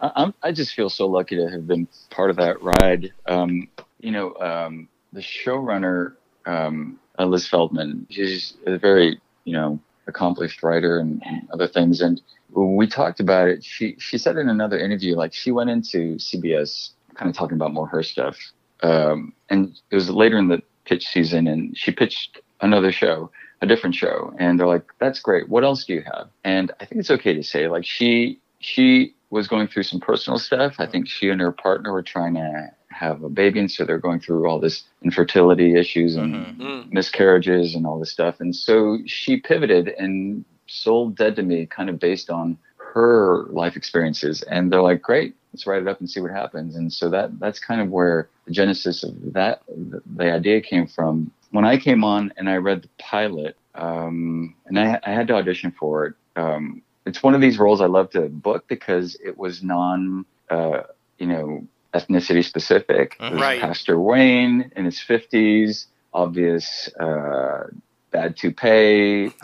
I, I just feel so lucky to have been part of that ride. Um, you know, um, the showrunner um, Liz Feldman, she's a very you know accomplished writer and, and other things, and we talked about it. She she said in another interview, like she went into CBS, kind of talking about more her stuff, um, and it was later in the pitch season, and she pitched another show, a different show, and they're like, "That's great. What else do you have?" And I think it's okay to say, like she she was going through some personal stuff. I think she and her partner were trying to have a baby, and so they're going through all this infertility issues and Mhm. Mm. miscarriages and all this stuff. And so she pivoted and sold Dead to Me kind of based on her life experiences. And they're like, great, let's write it up and see what happens. And so that that's kind of where the genesis of that the, idea came from. When I came on and I read the pilot, um, and I, I had to audition for it. Um, it's one of these roles I love to book because it was non, uh, you know, ethnicity specific. Right. Pastor Wayne in his fifties, obvious uh, bad toupee.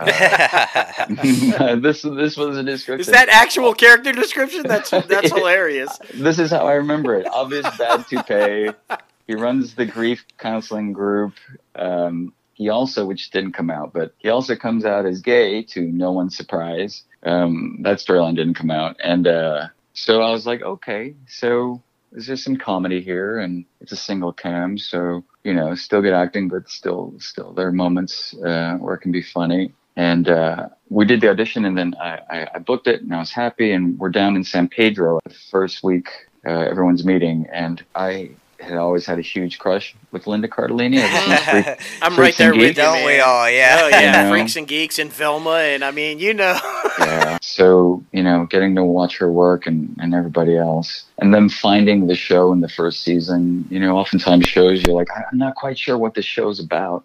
Uh, this this was a description. Is that actual character description? That's that's hilarious. this is how I remember it. Obvious bad toupee. He runs the grief counseling group. Um, he also, which didn't come out, but he also comes out as gay to no one's surprise. Um, that storyline didn't come out, and uh, so I was like, okay, so is there some comedy here? And it's a single cam, so you know, still good acting, but still, still there are moments uh, where it can be funny. And uh, we did the audition, and then I, I, I booked it, and I was happy. And we're down in San Pedro the first week, uh, everyone's meeting, and I had always had a huge crush with Linda Cardellini. ever since Freak- I'm Freaks right there with you, Geeks. Don't we all? Yeah. Oh yeah, You know? freaks and geeks and Velma, and I mean, you know. yeah. So, you know, getting to watch her work and, and everybody else. And then finding the show in the first season, you know, oftentimes shows you're like, I'm not quite sure what the show's about.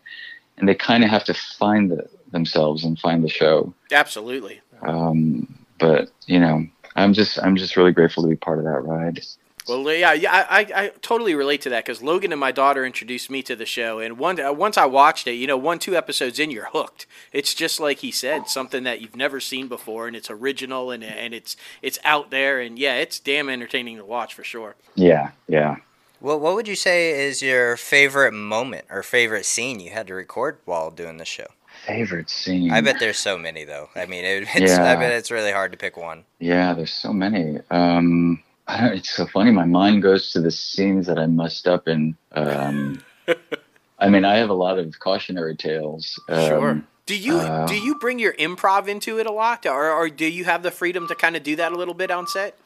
And they kind of have to find the, themselves and find the show. Absolutely. Um, but, you know, I'm just, I'm just really grateful to be part of that ride. Well, yeah, yeah, I, I, I totally relate to that because Logan and my daughter introduced me to the show, and one uh, once I watched it, you know, one two episodes in, you're hooked. It's just like he said, something that you've never seen before, and it's original, and and it's it's out there, and yeah, it's damn entertaining to watch for sure. Yeah. Yeah. Well, what would you say is your favorite moment or favorite scene you had to record while doing the show? Favorite scene. I bet there's so many though. I mean, it, it's, I bet it's really hard to pick one. Yeah, there's so many. Um, I don't, it's so funny. My mind goes to the scenes that I messed up in. Um, I mean, I have a lot of cautionary tales. Um, Sure. Do you uh, do you bring your improv into it a lot, or or do you have the freedom to kind of do that a little bit on set?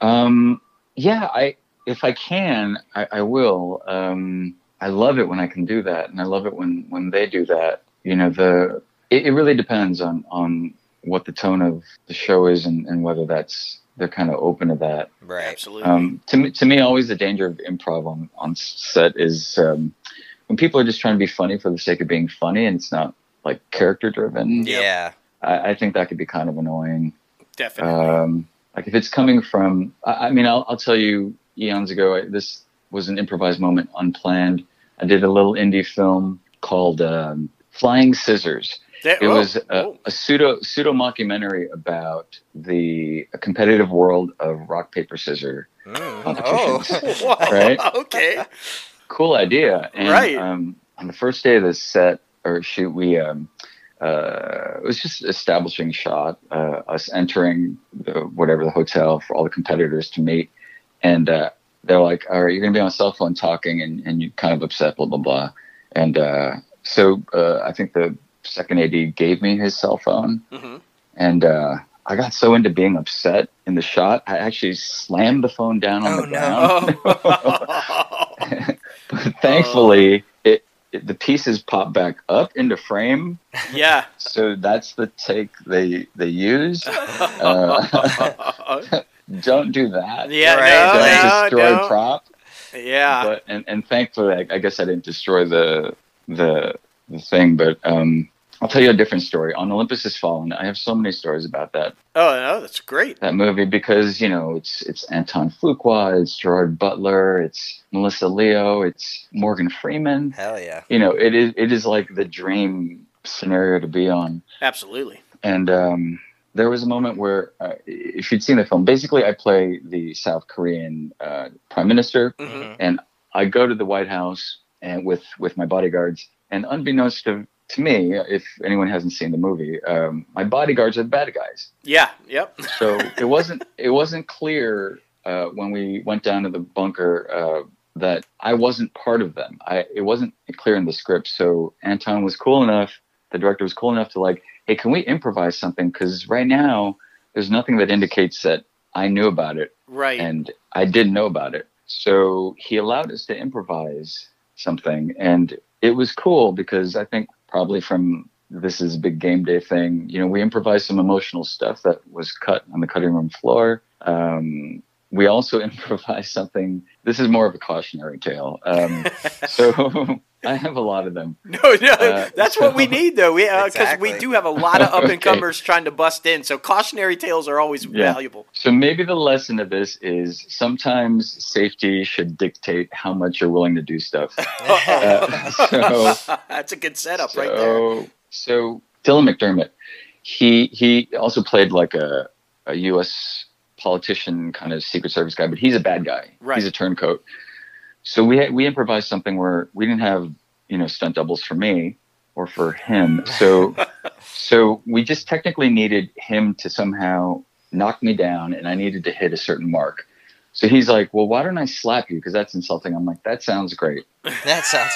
Um, yeah, I if I can, I, I will. Um, I love it when I can do that, and I love it when when they do that. You know, the it, it really depends on on what the tone of the show is, and, and whether that's they're kind of open to that. Right. Absolutely. Um, to me, to me, always the danger of improv on, on set is um, when people are just trying to be funny for the sake of being funny, and it's not like character driven. Yep. Yeah. I, I think that could be kind of annoying. Definitely. Um, like if it's coming from, I, I mean, I'll, I'll tell you, eons ago, I, this was an improvised moment, unplanned. I did a little indie film called um, Flying Scissors. There- It oh, was a, oh. a pseudo pseudo mockumentary about the competitive world of rock paper scissors Mm. competitions. Oh. Right? Okay. cool idea. And, Right. Um, on the first day of the set or shoot, we um, uh, it was just establishing shot, uh, us entering the, whatever the hotel for all the competitors to meet, and uh, they're like, "All right, you're gonna be on a cell phone talking, and, and you're kind of upset, blah blah blah." And uh, so uh, I think the second AD gave me his cell phone, hmm and uh, I got so into being upset in the shot, I actually slammed the phone down on Oh, the no. ground. Oh. But thankfully, it, it the pieces pop back up into frame, yeah. so that's the take they they use. Uh, don't do that. yeah. Right, Don't No, destroy no, no. prop. Yeah. But and, and thankfully, I, I guess I didn't destroy the the the thing. But um, I'll tell you a different story. On Olympus Has Fallen, I have so many stories about that oh no, that's great. that movie because you know it's it's Anton Fuqua, it's Gerard Butler, it's Melissa Leo, it's Morgan Freeman. Hell yeah. you know it is it is like the dream scenario to be on Absolutely. and um there was a moment where uh, if you'd seen the film basically i play the south korean uh, prime minister hmm Mhm. i go to the white house and with with my bodyguards and unbeknownst to, to me if anyone hasn't seen the movie um, my bodyguards are the bad guys Yeah. Yep. so it wasn't it wasn't clear uh, when we went down to the bunker uh, that I wasn't part of them. I it wasn't clear in the script. So Anton was cool enough. The director was cool enough to like, hey, can we improvise something? Because right now there's nothing that indicates that I knew about it Right. and I didn't know about it. So he allowed us to improvise something, and it was cool because I think probably from this is a big game day thing. You know, we improvised some emotional stuff that was cut on the cutting room floor. Um, we also improvise something. This is more of a cautionary tale. Um, so I have a lot of them. No, no, Uh, that's what we need though. We because Exactly. we do have a lot of up and comers trying to bust in. So cautionary tales are always Yeah. valuable. So maybe the lesson of this is sometimes safety should dictate how much you're willing to do stuff. Uh, so that's a good setup so, right there. So Dylan McDermott, he he also played like a a U.S. politician kind of Secret Service guy, but he's a bad guy. Right. He's a turncoat. So we had, we improvised something where we didn't have you know stunt doubles for me or for him. So so we just technically needed him to somehow knock me down, and I needed to hit a certain mark. So he's like, "Well, why don't I slap you? Because that's insulting." I'm like, "That sounds great." That sounds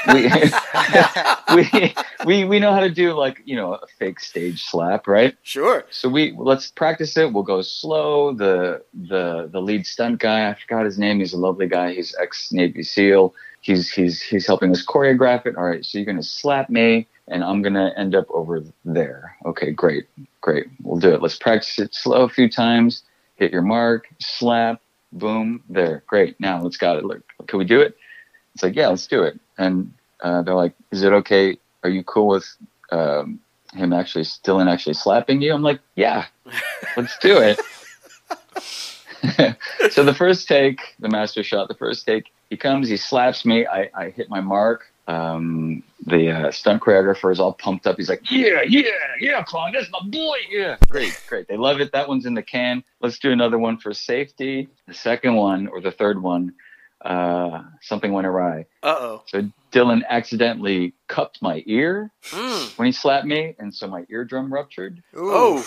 we, we we we know how to do like you know a fake stage slap, right? Sure. So we let's practice it. We'll go slow. The the the lead stunt guy, I forgot his name. He's a lovely guy. He's ex Navy SEAL. He's he's he's helping us choreograph it. All right, so you're gonna slap me, and I'm gonna end up over there. Okay, great, great. We'll do it. Let's practice it slow a few times. Hit your mark. Slap. Boom. There. Great. Now let's got it. Look, can we do it? It's like, yeah, let's do it. And uh, they're like, is it okay? Are you cool with um, him actually still in actually slapping you? I'm like, yeah, let's do it. so the first take, the master shot, the first take, he comes, he slaps me, I, I hit my mark. Um, the uh, stunt choreographer is all pumped up. He's like, yeah, yeah, yeah, Keong, that's my boy. Yeah, great, great. They love it. That one's in the can. Let's do another one for safety. The second one or the third one, uh, something went awry. Uh oh. So Dylan accidentally cupped my ear Mm. when he slapped me, and so my eardrum ruptured. Oh.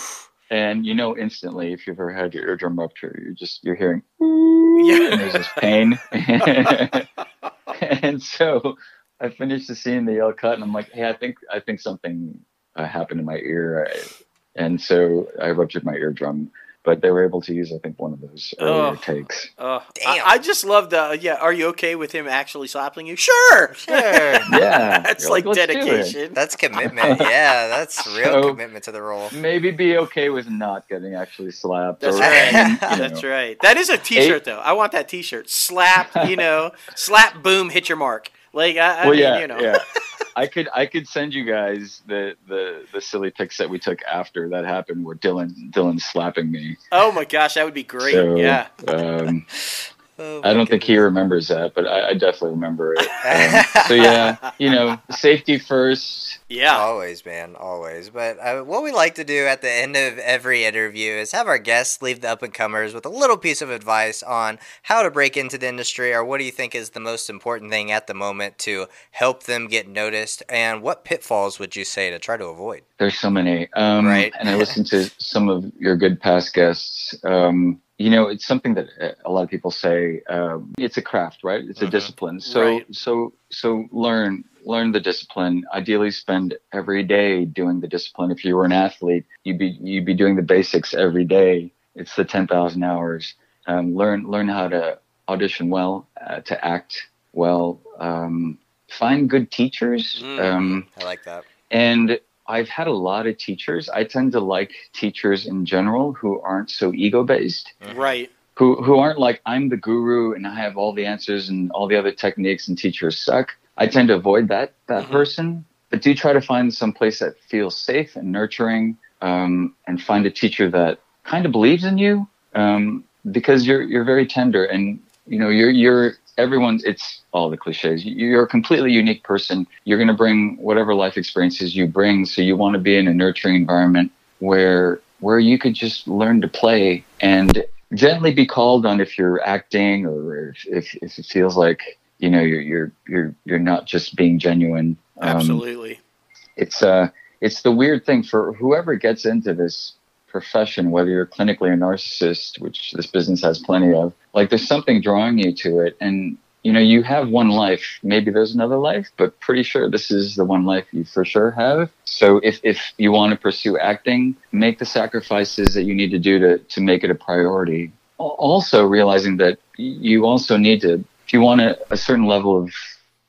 And you know instantly, if you've ever had your eardrum rupture, you're just you're hearing and Yeah. there's this pain. and so I finished the scene, the yell cut, and I'm like, hey, I think I think something uh, happened in my ear, I, and so I ruptured my eardrum. But they were able to use, I think, one of those earlier Oh. takes. Uh, Damn. I, I just love the yeah. Are you okay with him actually slapping you? Sure. Sure. Yeah, That's You're like, "Let's do it." dedication. That's commitment. Yeah, that's real So- commitment to the role. Maybe be okay with not getting actually slapped. That's or, right. you That's right. That is a T-shirt though. I want that T-shirt. Slap. You know. slap. Boom. Hit your mark. Like I, I well, mean, yeah, you know. yeah. I could I could send you guys the, the the silly pics that we took after that happened, where Dylan Dylan's slapping me. Oh my gosh, that would be great. So, yeah. Um, Oh, I don't think he remembers that, but I, I definitely remember it. Um, so yeah, you know, safety first. Yeah. Always, man, always. But uh, what we like to do at the end of every interview is have our guests leave the up and comers with a little piece of advice on how to break into the industry, or what do you think is the most important thing at the moment to help them get noticed, and what pitfalls would you say to try to avoid? There's so many. Um, Right. And I listened to some of your good past guests. Um, you know, it's something that uh, a lot of people say. Um, it's a craft, right? It's a Mhm. discipline. So, Right. so, so learn, learn the discipline. Ideally, spend every day doing the discipline. If you were an athlete, you'd be you'd be doing the basics every day. It's the ten thousand hours. Um, learn learn how to audition well, uh, to act well. Um, find good teachers. Mm. Um, I like that. and I've had a lot of teachers. I tend to like teachers in general who aren't so ego based, Mhm. Right. who who aren't like I'm the guru and I have all the answers and all the other techniques and teachers suck. I tend to avoid that that Mhm. person, but do try to find some place that feels safe and nurturing, um, and find a teacher that kind of believes in you, um, because you're you're very tender and you know you're you're everyone's it's all the cliches. You're a completely unique person. You're going to bring whatever life experiences you bring so you want to be in a nurturing environment where where you could just learn to play and gently be called on if you're acting or if if, if it feels like you know you're you're you're you're not just being genuine. Um, Absolutely. it's uh it's the weird thing for whoever gets into this profession whether you're clinically a narcissist which this business has plenty of like there's something drawing you to it. And you know you have one life. Maybe there's another life but pretty sure this is the one life you for sure have. So if if you want to pursue acting make the sacrifices that you need to do to to make it a priority. Also realizing that you also need to if you want a, a certain level of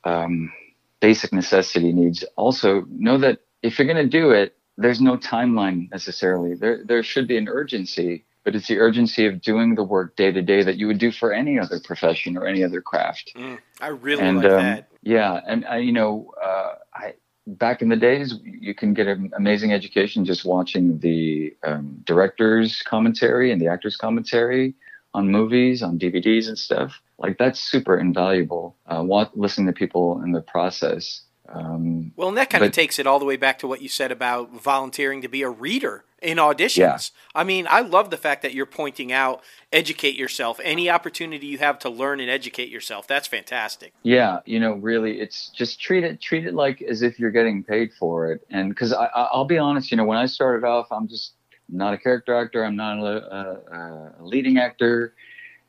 um, basic necessity needs also know that if you're going to do it there's no timeline necessarily there there should be an urgency but it's the urgency of doing the work day to day that you would do for any other profession or any other craft. Mm, I really and like um, that. yeah, and I, you know, uh, I back in the days you can get an amazing education just watching the um, director's commentary and the actor's commentary on movies, on DVDs and stuff. Like that's super invaluable. Uh, listening to people in the process. Um, Well, and that kind of takes it all the way back to what you said about volunteering to be a reader in auditions. I mean, I love the fact that you're pointing out educate yourself. Any opportunity you have to learn and educate yourself, that's fantastic. yeah, you know, really, it's just treat it treat it like as if you're getting paid for it. And because I'll be honest, you know, when I started off, I'm just not a character actor. I'm not a, a, a leading actor.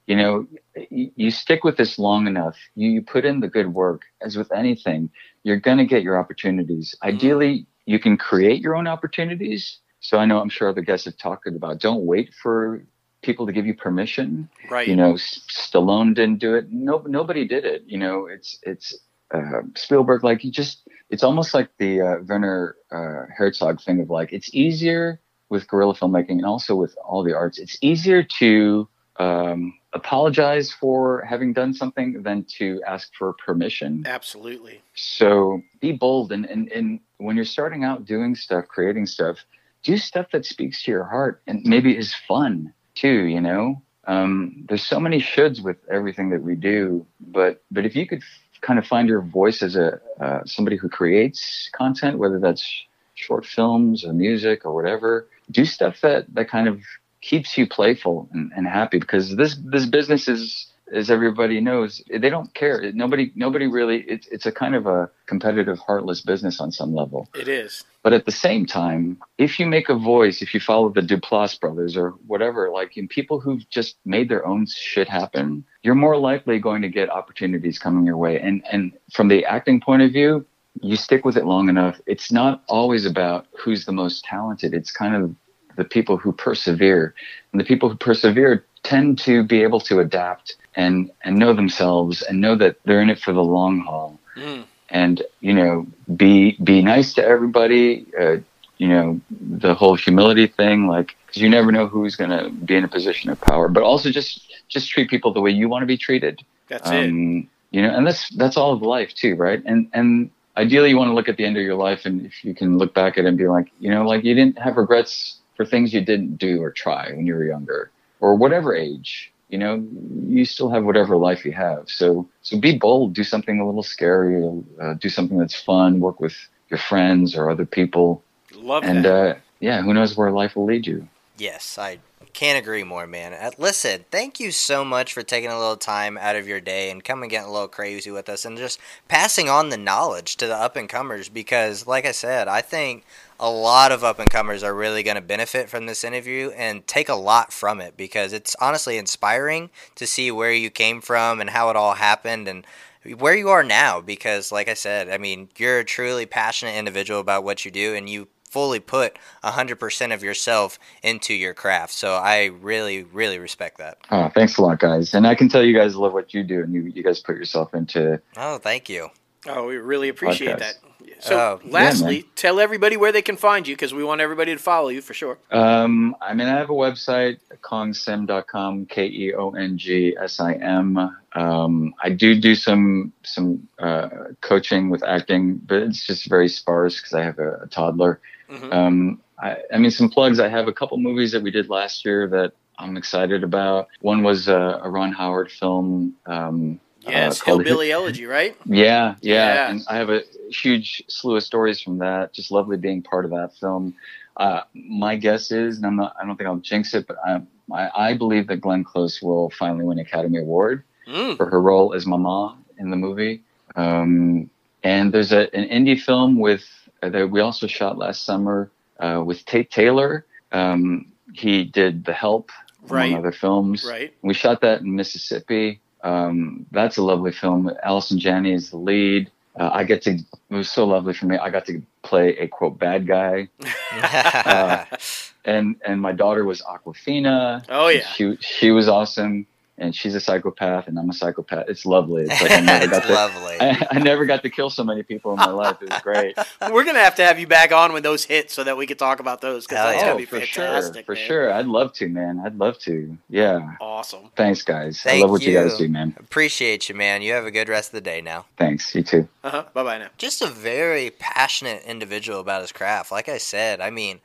You know, you, you stick with this long enough. You, you put in the good work. As with anything, you're gonna get your opportunities. Ideally, you can create your own opportunities. So I know I'm sure other guests have talked about. Don't wait for people to give you permission Right. you know S- Stallone didn't do it no nobody did it you know it's it's uh, Spielberg like he just it's almost like the uh, Werner uh, Herzog thing of like it's easier with guerrilla filmmaking and also with all the arts it's easier to um, apologize for having done something than to ask for permission Absolutely. so be bold and, and, and when you're starting out doing stuff, creating stuff, do stuff that speaks to your heart and maybe is fun too, you know? Um, there's so many shoulds with everything that we do, but but if you could f- kind of find your voice as a uh, somebody who creates content, whether that's short films or music or whatever, do stuff that that kind of keeps you playful and, and happy because this this business is as everybody knows they don't care. Nobody nobody really it's it's a kind of a competitive heartless business on some level. It is. but at the same time if you make a voice if you follow the duplass brothers or whatever like in people who've just made their own shit happen you're more likely going to get opportunities coming your way. And and from the acting point of view you stick with it long enough. It's not always about who's the most talented. It's kind of the people who persevere. And the people who persevere tend to be able to adapt and and know themselves and know that they're in it for the long haul. Mm. and you know be be nice to everybody uh, you know the whole humility thing like 'cause you never know who's going to be in a position of power. But also just just treat people the way you want to be treated. That's it. um, you know and that's that's all of life too right? And and ideally you want to look at the end of your life and if you can look back at it and be like you know like you didn't have regrets for things you didn't do or try when you were younger or whatever age you know you still have whatever life you have. So so be bold. Do something a little scary uh, do something that's fun work with your friends or other people. Love and uh yeah who knows where life will lead you. Yes, I can't agree more, man. Uh, listen, thank you so much for taking a little time out of your day and coming getting a little crazy with us and just passing on the knowledge to the up and comers because, like I said, I think a lot of up and comers are really going to benefit from this interview and take a lot from it because it's honestly inspiring to see where you came from and how it all happened and where you are now because like i said i mean you're a truly passionate individual about what you do and you fully put 100% of yourself into your craft so i really really respect that oh thanks a lot guys and i can tell you guys love what you do and you, you guys put yourself into oh thank you Oh, we really appreciate podcast. that. So, yeah, lastly, tell everybody where they can find you because we want everybody to follow you for sure. Um, I mean, I have a website, keongsim.com, K E O N G S I M. Um, I do do some some uh, coaching with acting, but it's just very sparse because I have a, a toddler. Mhm. Um, I, I mean, some plugs. I have a couple movies that we did last year that I'm excited about. One was a, a Ron Howard film. Um, Yes, uh, called Hillbilly Elegy, right? yeah, yeah, Yeah. And I have a huge slew of stories from that. Just lovely being part of that film. Uh, my guess is, and I'm not, I don't think I'll jinx it, but I, I, I believe that Glenn Close will finally win an Academy Award Mm. for her role as Mama in the movie. Um, and there's a, an indie film with uh, that we also shot last summer uh, with Tate Taylor. Um, he did The Help, Right. among other films. Right. We shot that in Mississippi. Um, that's a lovely film. Allison Janney is the lead. Uh, I get to. It was so lovely for me. I got to play a quote bad guy, and and my daughter was Awkwafina. Oh yeah. She she was awesome, and she's a psychopath, and I'm a psychopath. It's lovely. It's like I never got it's to, lovely. I, I never got to kill so many people in my life. It was great. We're gonna have to have you back on when those hit so that we could talk about those because that's yeah. gonna oh, be for fantastic. sure, for man. sure. I'd love to, man. I'd love to. Yeah. Awesome. Thanks, guys. Thank I love what you. guys do, man. Appreciate you, man. You have a good rest of the day now. Thanks. You too. Uh huh. Bye bye now. Just a very passionate individual about his craft. Like I said, I mean,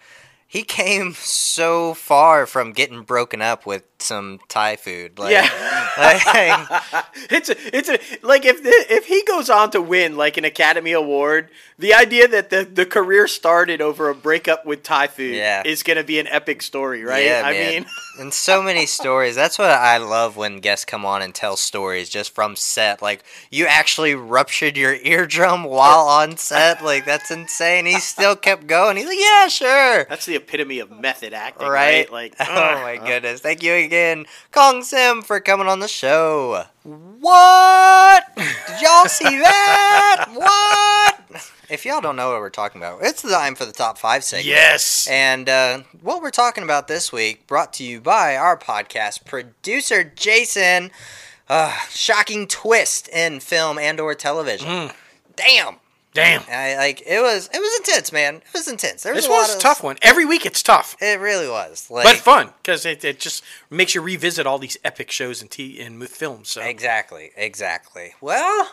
he came so far from getting broken up with some Thai food. Like, yeah. like, it's a, it's a like if the, if he goes on to win like an Academy Award, the idea that the, the career started over a breakup with Thai food Yeah. is gonna be an epic story, right? Yeah, I man. mean, and so many stories. That's what I love when guests come on and tell stories just from set. Like you actually ruptured your eardrum while on set. Like that's insane. He still kept going. He's like, yeah, sure. that's the epitome of method acting, Right? right? Like, oh my goodness. Thank you again, Keong Sim, for coming on the show. What? Did y'all see that? What? If y'all don't know what we're talking about, it's the time for the top five segment. Yes. And uh, what we're talking about this week, brought to you by our podcast producer Jason. Uh, shocking twist in film and/or television. Mm. Damn, Damn. I like it was. It was intense, man. It was intense. There was This a lot was a tough one. Every week it's tough. It really was. Like, But fun because it, it just makes you revisit all these epic shows and t- and films. So Exactly, exactly. Well,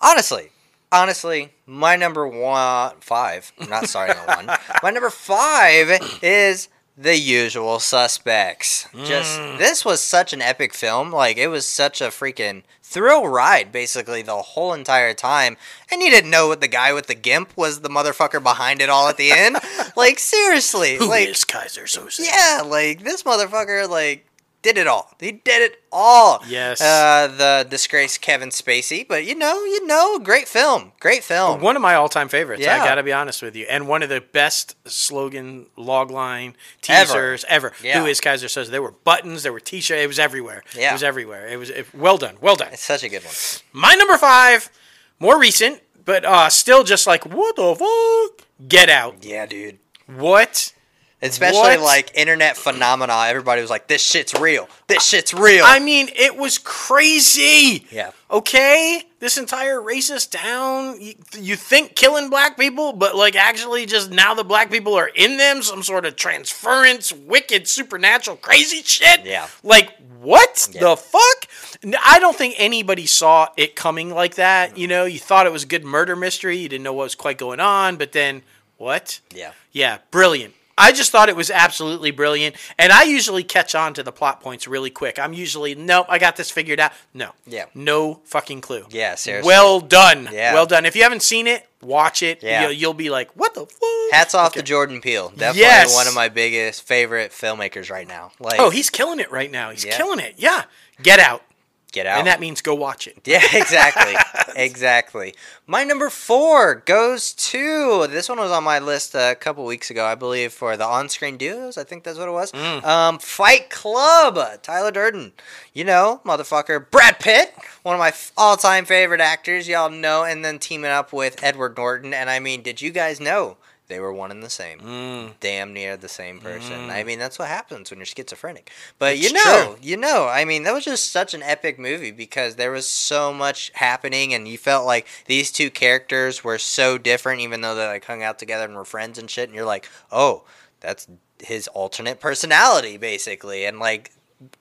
honestly, honestly, my number one five. I'm not sorry, one. My number five is the usual suspects. Just mm. this was such an epic film. Like it was such a freaking thrill ride, basically the whole entire time. And you didn't know what the guy with the gimp was the motherfucker behind it all at the end. like seriously, who like is Keyser Söze? yeah, like this motherfucker, like did it all. He did it all. Yes. Uh, the disgraced Kevin Spacey, but you know, you know, great film, great film. One of my all-time favorites. Yeah. I gotta be honest with you, and one of the best slogan logline Ever. teasers ever. Yeah. Who is Keyser Söze? There were buttons, there were T-shirts. It was everywhere. Yeah. It was everywhere. It was it, well done. Well done. It's such a good one. My number five, more recent, but uh, still just like what the fuck? Get Out. Yeah, dude. What? Especially What? like internet phenomena. Everybody was like, "This shit's real. This shit's real." I mean, it was crazy. yeah. Okay, this entire racist town. You, you think killing black people, but like actually, just now the black people are in them. Some sort of transference, wicked, supernatural, crazy shit. Yeah. Like what Yeah. the fuck? I don't think anybody saw it coming like that. You know, you thought it was a good murder mystery. You didn't know what was quite going on, but then what? Yeah. Yeah, brilliant. I just thought it was absolutely brilliant. And I usually catch on to the plot points really quick. I'm usually, nope, I got this figured out. No. Yeah. No fucking clue. Yeah, seriously. Well done. Yeah. Well done. If you haven't seen it, watch it. Yeah. You'll, you'll be like, what the fuck? Hats off Okay. to Jordan Peele. Definitely Yes. one of my biggest favorite filmmakers right now. Like, Oh, he's killing it right now. He's Yeah. killing it. Yeah. Get out. Get out. And that means go watch it. Yeah, exactly. exactly. My number four goes to this one was on my list a couple weeks ago, I believe, for the on screen duos. I think that's what it was. Mm. Um, Fight Club, Tyler Durden. You know, motherfucker. Brad Pitt, one of my all time favorite actors, y'all know, and then teaming up with Edward Norton. And I mean, did you guys know? They were one and the same, Mm. damn near the same person. I mean, that's what happens when you're schizophrenic. But It's you know, true. you know, I mean, that was just such an epic movie because there was so much happening, and you felt like these two characters were so different, even though they like hung out together and were friends and shit. And you're like, oh, that's his alternate personality, basically, and like.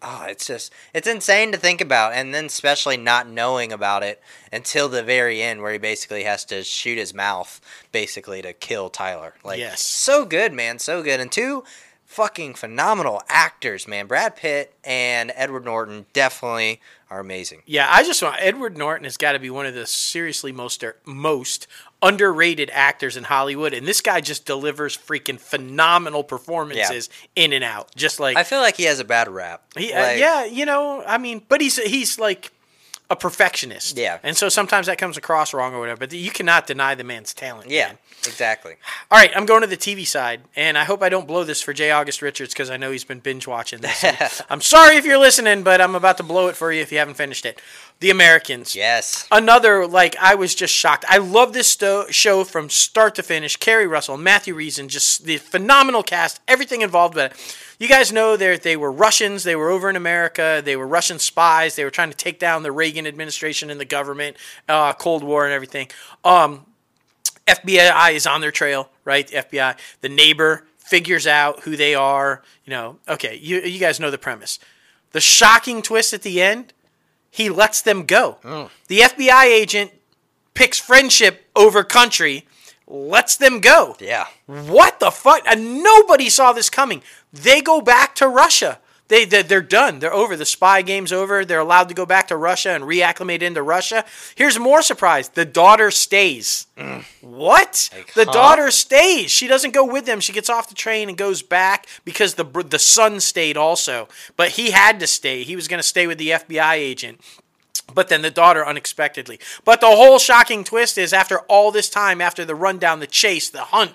Oh, it's just it's insane to think about, and then especially not knowing about it until the very end, where he basically has to shoot his mouth, basically to kill Tyler. Like, Yes. so good, man, so good, and two fucking phenomenal actors, man. Brad Pitt and Edward Norton definitely are amazing. Yeah, I just want Edward Norton has got to be one of the seriously most most underrated actors in Hollywood, and this guy just delivers freaking phenomenal performances in and out. Just like I feel like he has a bad rap. He, uh, yeah, you know, I mean, but he's he's like a perfectionist. Yeah. and so sometimes that comes across wrong or whatever. But you cannot deny the man's talent. yeah, man. exactly. All right, I'm going to the TV side, and I hope I don't blow this for J. August Richards because I know he's been binge watching this. I'm sorry if you're listening, but I'm about to blow it for you if you haven't finished it. The Americans. Yes. Another like I was just shocked. I love this sto- show from start to finish. Keri Russell, Matthew Rhys, just the phenomenal cast, everything involved with it. You guys know they they were Russians. They were over in America. They were Russian spies. They were trying to take down the Reagan administration and the government, uh, Cold War and everything. Um, FBI is on their trail, right? The FBI, the neighbor figures out who they are. You know, okay, you you guys know the premise. The shocking twist at the end, he lets them go. The FBI agent picks friendship over country, lets them go. Yeah. What the fuck? And nobody saw this coming. They go back to Russia. They, they they're done. They're over. The spy game's over. They're allowed to go back to Russia and reacclimate into Russia. Here's more surprise. The daughter stays. Mm. What? Like, the huh? daughter stays. She doesn't go with them. She gets off the train and goes back because the the son stayed also. But he had to stay. He was going to stay with the FBI agent but then the daughter unexpectedly. But the whole shocking twist is after all this time, after the rundown, the chase, the hunt,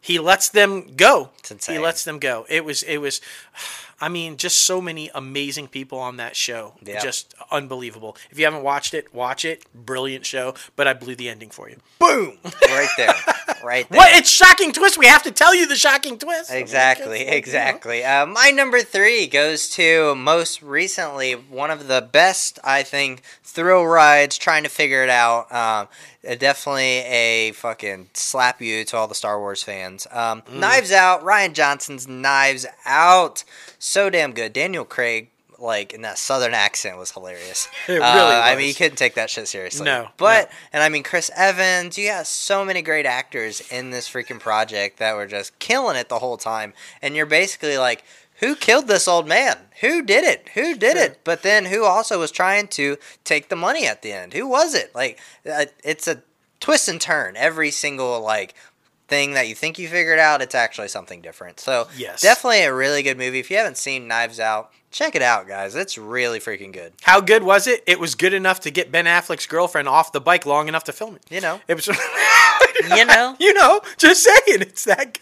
he lets them go. He lets them go. It was it was I mean, just so many amazing people on that show. Yeah. Just unbelievable. If you haven't watched it, watch it. Brilliant show, but I blew the ending for you. Boom. Right there. Right there. What? It's shocking twist. We have to tell you the shocking twist. Exactly, exactly. Uh, my number three goes to most recently one of the best, I think, thrill rides. Trying to figure it out. Um, definitely a fucking slap you to all the Star Wars fans. Um, Mm. Knives Out. Rian Johnson's Knives Out. So damn good. Daniel Craig. Like in that southern accent was hilarious. It really Uh, I mean, you couldn't take that shit seriously. No, but no. and I mean, Chris Evans, you got so many great actors in this freaking project that were just killing it the whole time. And you're basically like, who killed this old man? Who did it? Who did Sure. it? But then who also was trying to take the money at the end? Who was it? Like, uh, it's a twist and turn. Every single, like, thing that you think you figured out, it's actually something different. So, Yes. definitely a really good movie. If you haven't seen Knives Out, check it out, guys. It's really freaking good. How good was it? It was good enough to get Ben Affleck's girlfriend off the bike long enough to film it. You know. It was. You know. you know, just saying, it's that good.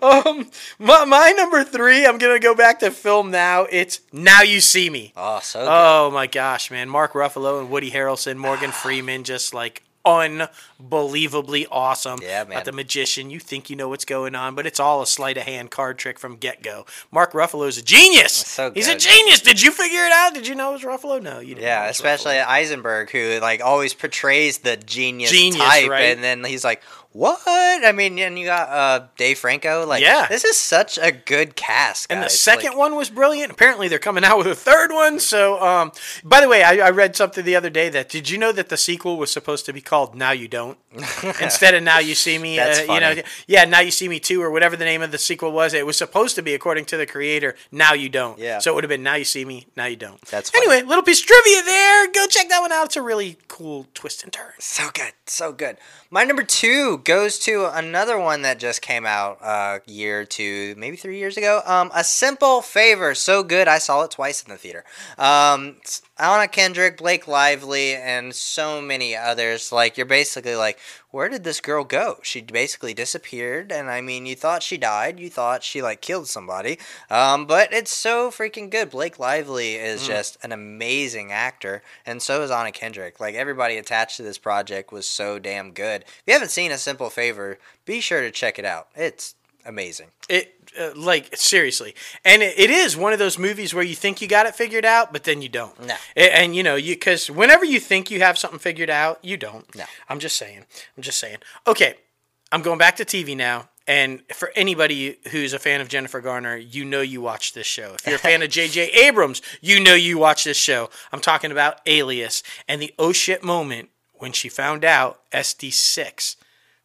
Um, my, my number three, I'm gonna go back to film now. It's Now You See Me. Oh, so good. Oh my gosh, man! Mark Ruffalo and Woody Harrelson, Morgan Freeman, just like unbelievably awesome. Yeah, man. About the magician, you think you know what's going on, but it's all a sleight of hand card trick from get go. Mark Ruffalo is a genius. so He's a genius. Did you figure it out? Did you know it was Ruffalo? No, you didn't. Yeah, especially Ruffalo. Eisenberg, who like always portrays the genius, Genius, type, right? and then he's like, "What?" I mean, and you got uh, Dave Franco. Like, Yeah. this is such a good cast. And the second Like, one was brilliant. Apparently, they're coming out with a third one. So, um, by the way, I, I read something the other day that did you know that the sequel was supposed to be called "Now You Don't" instead of "Now You See Me"? That's uh, You know, yeah, "Now You See Me Two" or whatever the name of the sequel was. It was supposed to be, according to the creator, "Now You Don't." Yeah. So it would have been "Now You See Me, Now You Don't." That's funny. anyway, little piece of trivia there. Go check that one out. It's a really cool twist and turn. so good, so good. My number two goes to another one that just came out a year or two, maybe three years ago. Um, a simple favor, so good I saw it twice in the theater. Um, Anna Kendrick, Blake Lively, and so many others. Like you're basically like, where did this girl go? She basically disappeared, and I mean, you thought she died, you thought she like killed somebody. Um, but it's so freaking good. Blake Lively is just an amazing actor, and so is Anna Kendrick. Like everybody attached to this project was so damn good. If you haven't seen A Simple Favor, be sure to check it out. It's amazing. It uh, like seriously, and it, it is one of those movies where you think you got it figured out, but then you don't. No. A- and, you know you because whenever you think you have something figured out, you don't. No. I'm just saying. I'm just saying. Okay, I'm going back to TV now. And for anybody who's a fan of Jennifer Garner, you know you watch this show. If you're a fan of J.J. Abrams, you know you watch this show. I'm talking about Alias and the oh shit moment when she found out SD6.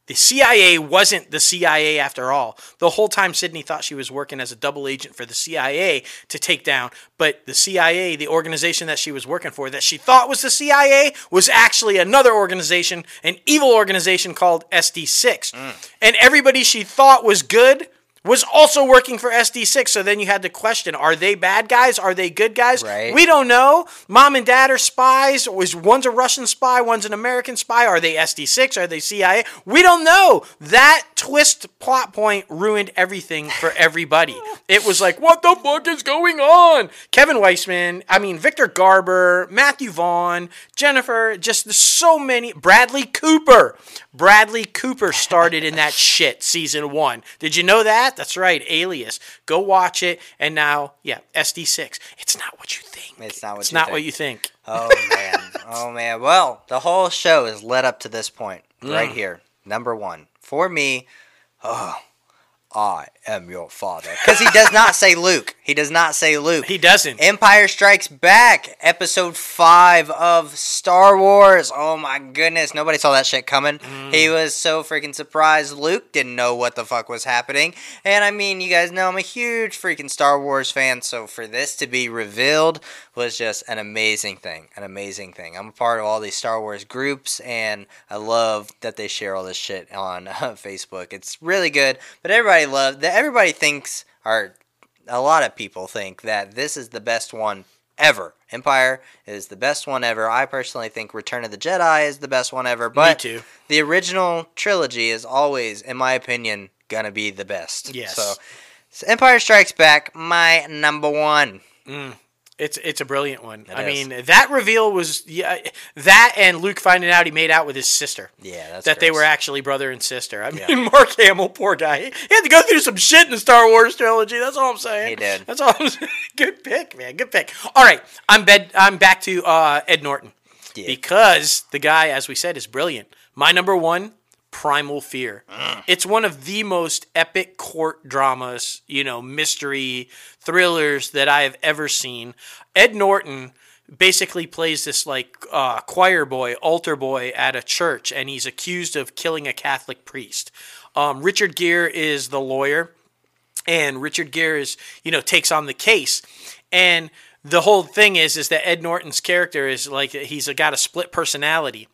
The CIA wasn't the CIA after all. The whole time Sydney thought she was working as a double agent for the CIA to take down, but the CIA, the organization that she was working for, that she thought was the CIA, was actually another organization, an evil organization called SD6. Mm. And everybody she thought was good was also working for SD6. So then you had to question are they bad guys? Are they good guys? Right. We don't know. Mom and dad are spies. Was one's a Russian spy, one's an American spy. Are they SD6? Are they CIA? We don't know. That twist plot point ruined everything for everybody. It was like, what the fuck is going on? Kevin Weisman, I mean Victor Garber, Matthew Vaughn, Jennifer, just so many. Bradley Cooper. Bradley Cooper started in that shit season one. Did you know that? That's right, Alias. Go watch it. And now, yeah, SD6. It's not what you think. It's not what it's you not think. what you think. Oh man. oh man. Well, the whole show is led up to this point Mm. right here. Number one for me. Oh, I am your father. Because he does not say Luke. He does not say Luke. He doesn't. Empire Strikes Back, episode five of Star Wars. Oh my goodness, nobody saw that shit coming. Mm. He was so freaking surprised. Luke didn't know what the fuck was happening. And I mean, you guys know I'm a huge freaking Star Wars fan, so for this to be revealed was just an amazing thing. An amazing thing. I'm a part of all these Star Wars groups, and I love that they share all this shit on uh, Facebook. It's really good, but everybody love that. Everybody thinks, or a lot of people think that this is the best one ever. Empire is the best one ever. I personally think Return of the Jedi is the best one ever. But the original trilogy is always, in my opinion, gonna be the best. Yes. So, so Empire Strikes Back, my number one. Mm. It's it's a brilliant one. I is. mean, that reveal was yeah, that and Luke finding out he made out with his sister. Yeah, that's that they were actually brother and sister. I mean, Mark Hamill, poor guy, he had to go through some shit in the Star Wars trilogy. That's all I'm saying. He did. That's all. I'm saying. Good pick, man. Good pick. All right, I'm bed. I'm back to uh, Ed Norton Yeah. because the guy, as we said, is brilliant. My number one, Primal Fear. Mm. It's one of the most epic court dramas, you know, mystery thrillers that I have ever seen. Ed Norton basically plays this like uh, choir boy, altar boy at a church, and he's accused of killing a Catholic priest. Um, Richard Gere is the lawyer and Richard Gere is, you know, takes on the case. And the whole thing is is that Ed Norton's character is like he's got a split personality.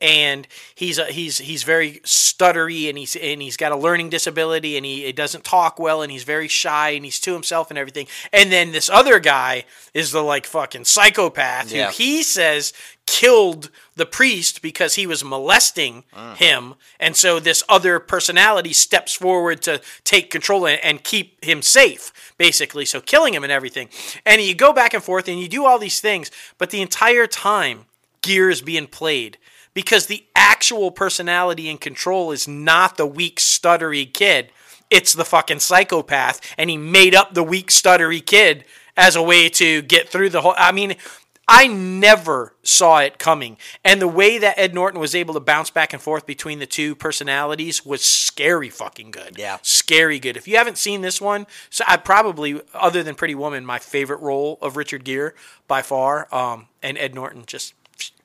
And he's a, he's he's very stuttery and he's and he's got a learning disability and he, he doesn't talk well and he's very shy and he's to himself and everything. And then this other guy is the like fucking psychopath Yeah. who he says killed the priest because he was molesting mm. him. And so this other personality steps forward to take control and, and keep him safe basically. So killing him and everything. And you go back and forth and you do all these things but the entire time Gere is being played because the actual personality and control is not the weak stuttery kid it's the fucking psychopath and he made up the weak stuttery kid as a way to get through the whole i mean I never saw it coming. And the way that Ed Norton was able to bounce back and forth between the two personalities was scary fucking good. Yeah. Scary good. If you haven't seen this one, so I probably, other than Pretty Woman, my favorite role of Richard Gere by far. Um, and Ed Norton just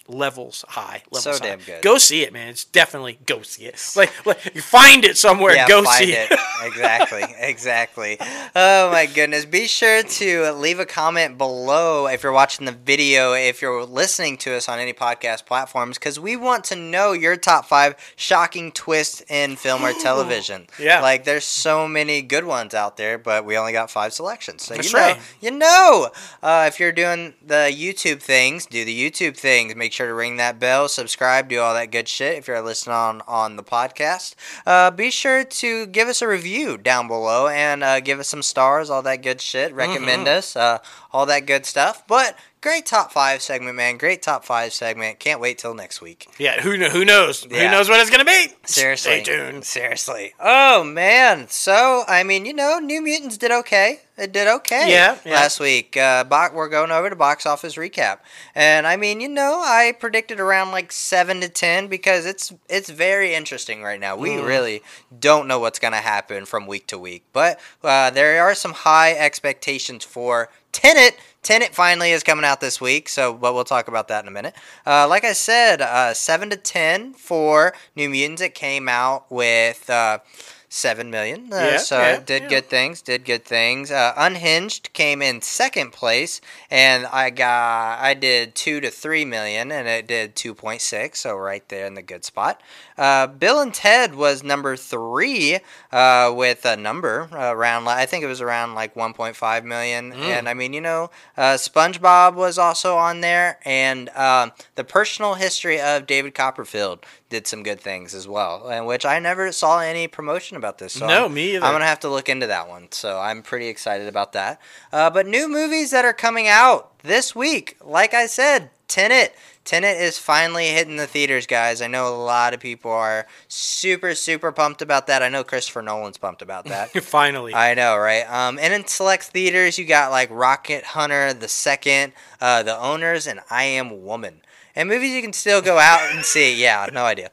levels high. Levels So high. damn good. Go see it, man. It's definitely go see it. Like, like you find it somewhere. Yeah, go see it. exactly, exactly. Oh my goodness! Be sure to leave a comment below if you're watching the video, if you're listening to us on any podcast platforms, because we want to know your top five shocking twists in film or television. Yeah. like there's so many good ones out there, but we only got five selections. So That's you know, right. you know, uh, if you're doing the YouTube things, do the YouTube things. Make sure to ring that bell, subscribe, do all that good shit. If you're listening on on the podcast, uh, be sure to give us a review down below and uh, give us some stars, all that good shit. Recommend Mm-hmm. us, uh, all that good stuff. But great top five segment, man. Great top five segment. Can't wait till next week. Yeah, who, who knows? Yeah. Who knows what it's going to be? Seriously. Stay tuned. Seriously. Oh man. So I mean, you know, New Mutants did okay. It did okay. Yeah, yeah. Last week, uh, bo- we're going over to box office recap, and I mean, you know, I predicted around like seven to ten because it's it's very interesting right now. We Mm. really don't know what's gonna happen from week to week, but uh, there are some high expectations for Tenet. Tenet finally is coming out this week, so but we'll talk about that in a minute. Uh, like I said, uh, seven to ten for New Mutants. It came out with uh, seven million, uh, Yeah, so yeah, did yeah. good things. Did good things. Uh, Unhinged came in second place, and I got I did two to three million, and it did two point six, so right there in the good spot. Uh, Bill and Ted was number three uh, with a number around. I think it was around like 1.5 million. And I mean, you know, uh, SpongeBob was also on there, and um, the personal history of David Copperfield did some good things as well, and which I never saw any promotion about this. So No, I'm- me either. I'm gonna have to look into that one. So I'm pretty excited about that. Uh, but new movies that are coming out this week, like I said. Tenet. Tenet is finally hitting the theaters, guys. I know a lot of people are super, super pumped about that. I know Christopher Nolan's pumped about that. Finally. I know, right? Um, and in select theaters, you got like Rocket Hunter, The Second, uh, The Owners, and I Am Woman. And movies you can still go out and see. Yeah, no idea.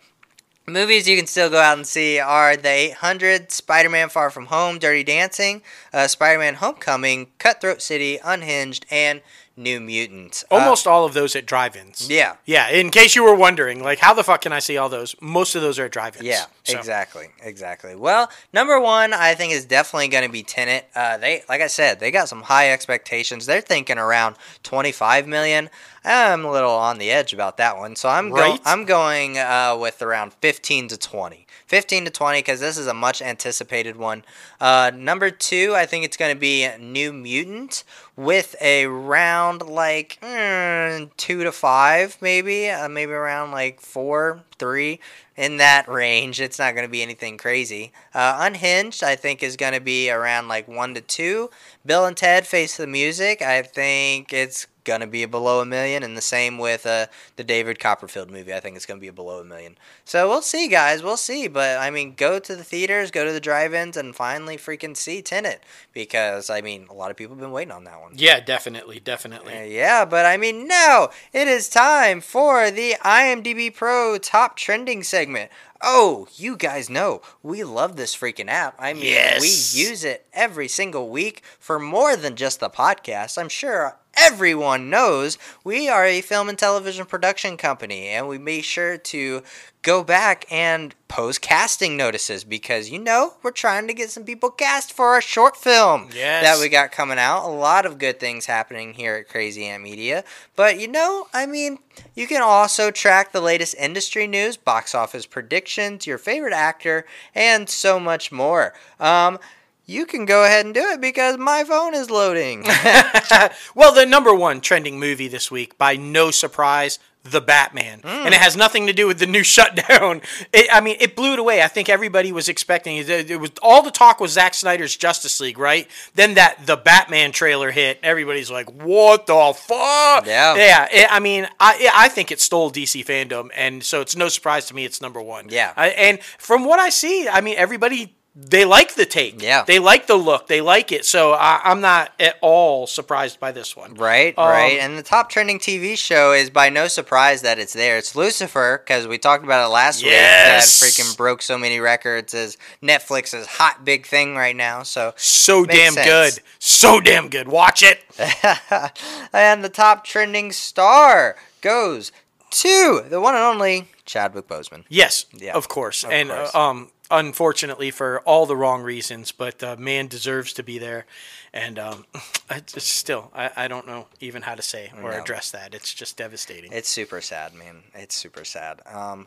Movies you can still go out and see are The 800, Spider Man Far From Home, Dirty Dancing, uh, Spider Man Homecoming, Cutthroat City, Unhinged, and New Mutants. Uh, Almost all of those at drive-ins. yeah. Yeah, in case you were wondering, like, how the fuck can I see all those? Most of those are at drive-ins. Yeah, So- exactly, exactly. Well, number one, I think is definitely going to be Tenet. Uh, they, like I said, they got some high expectations. They're thinking around twenty-five million. I'm a little on the edge about that one, so I'm Right. going. I'm going uh, with around fifteen to twenty. 15 to 20 because this is a much anticipated one. Uh, number two, I think it's going to be New Mutant with a round like mm, two to five, maybe, uh, maybe around like four, three in that range. It's not going to be anything crazy. Uh, Unhinged, I think, is going to be around like one to two. Bill and Ted Face the Music, I think it's going to be below a million, and the same with uh, the David Copperfield movie. I think it's going to be below a million. So we'll see, guys. We'll see. But I mean, go to the theaters, go to the drive-ins, and finally freaking see Tenet because I mean, a lot of people have been waiting on that one. Yeah, definitely, definitely. Uh, yeah, but I mean, now it is time for the IMDb Pro top trending segment. Oh, you guys know we love this freaking app. I mean, Yes. we use it every single week for more than just the podcast. I'm sure everyone knows we are a film and television production company, and we make sure to go back and post casting notices because you know we're trying to get some people cast for our short film Yes. that we got coming out. A lot of good things happening here at Crazy Ant Media. But you know, I mean, you can also track the latest industry news, box office predictions, your favorite actor, and so much more. Um, you can go ahead and do it because my phone is loading. well, the number one trending movie this week, by no surprise, The Batman, hmm. and it has nothing to do with the new shutdown. It, I mean, it blew it away. I think everybody was expecting it. It was all the talk was Zack Snyder's Justice League, right? Then that the Batman trailer hit. Everybody's like, "What the fuck?" Yeah. yeah. It, I mean, I I think it stole DC fandom, and so it's no surprise to me it's number one. Yeah. I, and from what I see, I mean, everybody. They like the take. Yeah. They like the look. They like it. So I, I'm not at all surprised by this one. Right, Um, right. And the top trending TV show is by no surprise that it's there. It's Lucifer because we talked about it last Yes. week. That freaking broke so many records as Netflix's hot big thing right now. So, So damn sense. good. So damn good. Watch it. and the top trending star goes to the one and only Chadwick Boseman. Yes, Yeah, of course. of and course. Uh, um, unfortunately for all the wrong reasons, but uh, man deserves to be there. And um, still, I, I don't know even how to say or No. address that. It's just devastating. It's super sad, man. It's super sad. Um,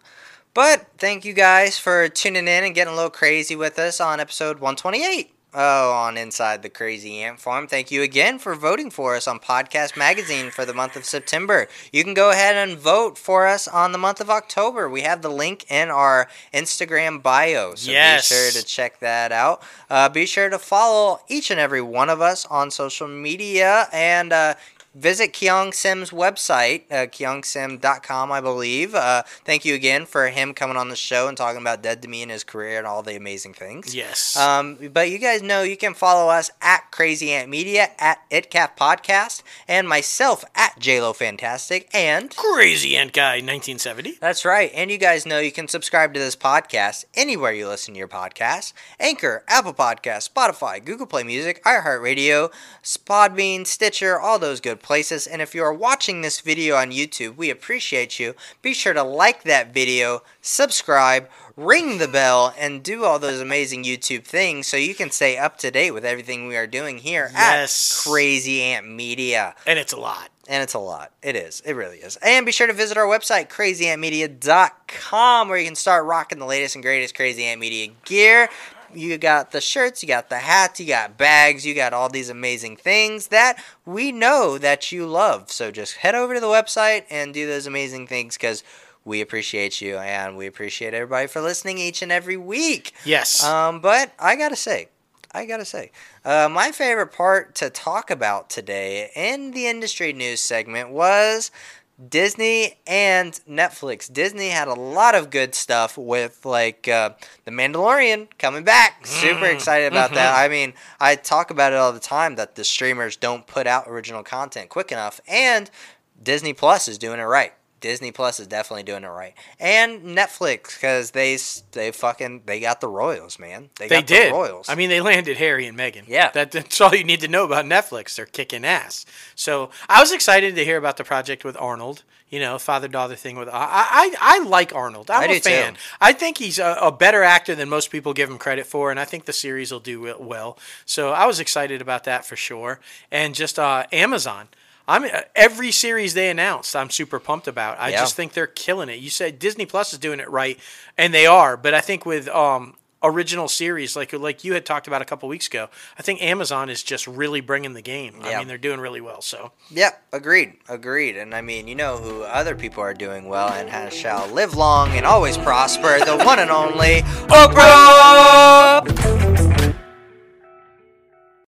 but thank you guys for tuning in and getting a little crazy with us on episode 128. Oh, on Inside the Crazy Ant Farm. Thank you again for voting for us on Podcast Magazine for the month of September. You can go ahead and vote for us on the month of October. We have the link in our Instagram bio, so Yes. be sure to check that out. Uh, be sure to follow each and every one of us on social media and uh, visit Keong Sim's website, uh, keongsim.com, I believe. Uh, thank you again for him coming on the show and talking about Dead to Me and his career and all the amazing things. yes. Um, but you guys know you can follow us at Crazy Ant Media, at ItCap Podcast, and myself at JLo Fantastic, and Crazy Ant Guy 1970. that's right. And you guys know you can subscribe to this podcast anywhere you listen to your podcasts Anchor, Apple Podcasts, Spotify, Google Play Music, iHeartRadio, Podbean, Stitcher, all those good places. And if you are watching this video on YouTube, we appreciate you. Be sure to like that video, subscribe, ring the bell, and do all those amazing YouTube things so you can stay up to date with everything we are doing here Yes. at Crazy Ant Media. And it's a lot. And it's a lot. It is. It really is. And be sure to visit our website, crazyantmedia.com, where you can start rocking the latest and greatest Crazy Ant Media gear. You got the shirts, you got the hats, you got bags, you got all these amazing things that we know that you love. So just head over to the website and do those amazing things because we appreciate you and we appreciate everybody for listening each and every week. Yes. Um, but I gotta say, I gotta say, uh, my favorite part to talk about today in the industry news segment was Disney and Netflix. Disney had a lot of good stuff with like uh, The Mandalorian coming back. Super excited about that. I mean, I talk about it all the time that the streamers don't put out original content quick enough, and Disney Plus is doing it right. Disney Plus is definitely doing it right, and Netflix because they they fucking they got the Royals, man. They, They got did. the Royals. I mean, they landed Harry and Meghan. Yeah. That, that's all you need to know about Netflix. They're kicking ass. So I was excited to hear about the project with Arnold. You know, father daughter thing with. I, I I like Arnold. I'm I a do too. fan. I think he's a, a better actor than most people give him credit for, and I think the series will do well. So I was excited about that for sure. And just uh, Amazon. I'm uh, every series they announced. I'm super pumped about. I Yeah. just think they're killing it. You said Disney Plus is doing it right, and they are. But I think with um, original series like like you had talked about a couple weeks ago, I think Amazon is just really bringing the game. I mean, they're doing really well. So Yep, agreed, agreed. And I mean, you know who other people are doing well and has, shall live long and always prosper, the one and only Oprah!